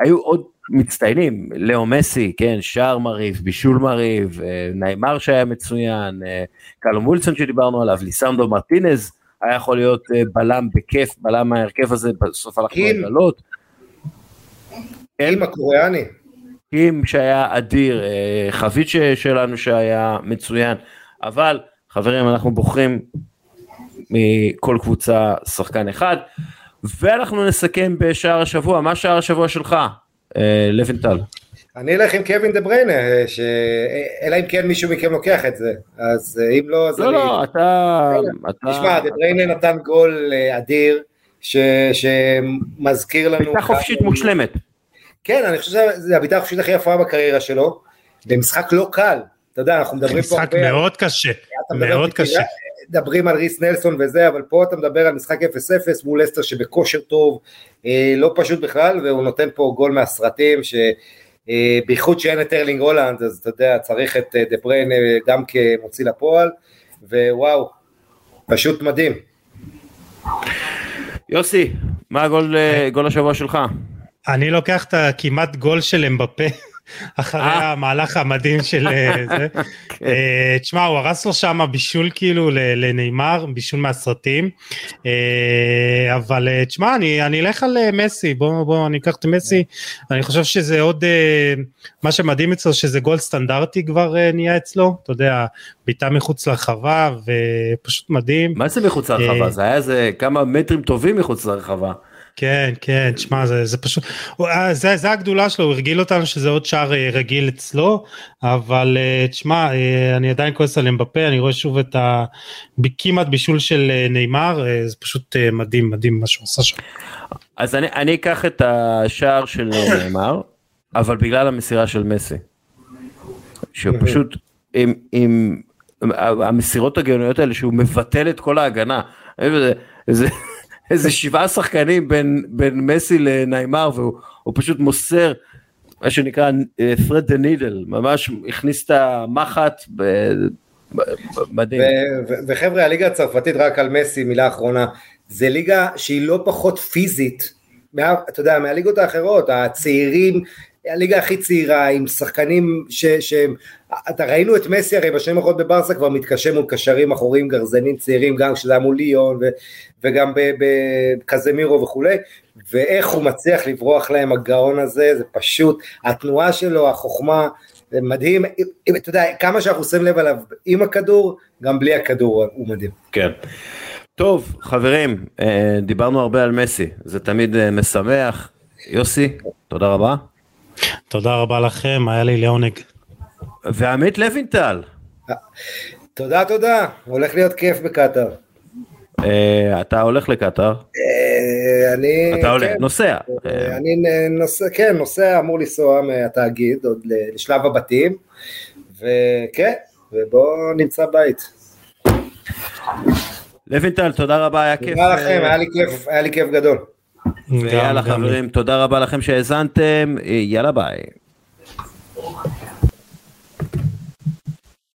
היו עוד מצטיינים, לאו מסי, כן, שער מרהיב, בישול מרהיב, אה, נעימר שהיה מצוין, אה, קלום וולסון שדיברנו עליו, ליסנדו מרטינז היה יכול להיות אה, בלם בכיף, בלם ההרכב הזה, בסוף הלכנו לגלות. קים הקוריאני. קים שהיה אדיר, חבית שלנו שהיה מצוין, אבל חברים אנחנו בוחרים מכל קבוצה שחקן אחד. ואנחנו נסכם בשער השבוע, מה שער השבוע שלך, אה, לוינטל? אני אלך עם קווין דה בריינה, ש... אלא אם כן מישהו מכם לוקח את זה, אז אם לא, אז לא, אני... לא, אתה... תשמע, דה בריינה נתן גול אדיר, ש... שמזכיר לנו... בעיטה חופשית מושלמת. כן, אני חושב שזו הבעיטה החופשית הכי יפה בקריירה שלו, במשחק לא קל, אתה יודע, אנחנו מדברים פה משחק מאוד קשה, מאוד קשה. מדברים על ריס נלסון וזה, אבל פה אתה מדבר על משחק 0-0 מול לסטר שבכושר טוב, אה, לא פשוט בכלל, והוא נותן פה גול מהסרטים, שבייחוד אה, שאין את ארלינג הולנד, אז אתה יודע, צריך את אה, דה בריין גם כמוציא לפועל, ווואו, פשוט מדהים. יוסי, מה הגול גול השבוע שלך? אני לוקח את הכמעט גול של אמבפה. אחרי אה. המהלך המדהים של אה, זה. [laughs] כן. אה, תשמע, הוא הרס לו שם בישול כאילו לנאמר, בישול מהסרטים. אבל תשמע, אני אלך על מסי, בוא בוא אני אקח את מסי. אני חושב שזה עוד, מה שמדהים אצלו שזה גול סטנדרטי כבר נהיה אצלו, אתה יודע, בעיטה מחוץ לרחבה ופשוט מדהים. מה זה מחוץ לרחבה? זה היה איזה כמה מטרים טובים מחוץ לרחבה. כן כן תשמע זה, זה פשוט אה, זה, זה הגדולה שלו הוא הרגיל אותנו שזה עוד שער אה, רגיל אצלו אבל אה, תשמע אני עדיין כועס על אמבפה אני רואה שוב את הכמעט בישול של נאמר זה פשוט מדהים מדהים מה שהוא עשה שם. אז אני, אני אקח את השער של [coughs] נאמר אבל בגלל המסירה של מסי. שהוא פשוט עם, עם המסירות הגאוניות האלה שהוא מבטל את כל ההגנה. זה, זה, איזה שבעה שחקנים בין, בין מסי לניימר והוא פשוט מוסר מה שנקרא thread the needle ממש הכניס את המחט מדהים. וחבר'ה הליגה הצרפתית רק על מסי מילה אחרונה זה ליגה שהיא לא פחות פיזית מה, אתה יודע מהליגות האחרות הצעירים הליגה הכי צעירה עם שחקנים ש... ש אתה ראינו את מסי הרי בשנים האחרונות בברסה כבר מתקשה מול קשרים אחוריים גרזנים צעירים גם כשזה היה מול ליון ו, וגם בקזמירו וכולי ואיך הוא מצליח לברוח להם הגאון הזה זה פשוט התנועה שלו החוכמה זה מדהים אתה יודע כמה שאנחנו שמים לב עליו עם הכדור גם בלי הכדור הוא מדהים. כן. טוב חברים אה, דיברנו הרבה על מסי זה תמיד אה, משמח יוסי תודה רבה. תודה רבה לכם, היה לי לעונג. ועמית לוינטל. תודה, תודה, הולך להיות כיף בקטאר. אה, אתה הולך לקטאר? אה, אני... אתה הולך, נוסע. אה, אני נוסע, כן, נוסע, אמור לנסוע מהתאגיד עוד לשלב הבתים, וכן, ובואו נמצא בית. לוינטל, תודה רבה, היה כיף. תודה לכם, היה לי כיף גדול. ויאללה חברים, תודה רבה לכם שהאזנתם, יאללה ביי.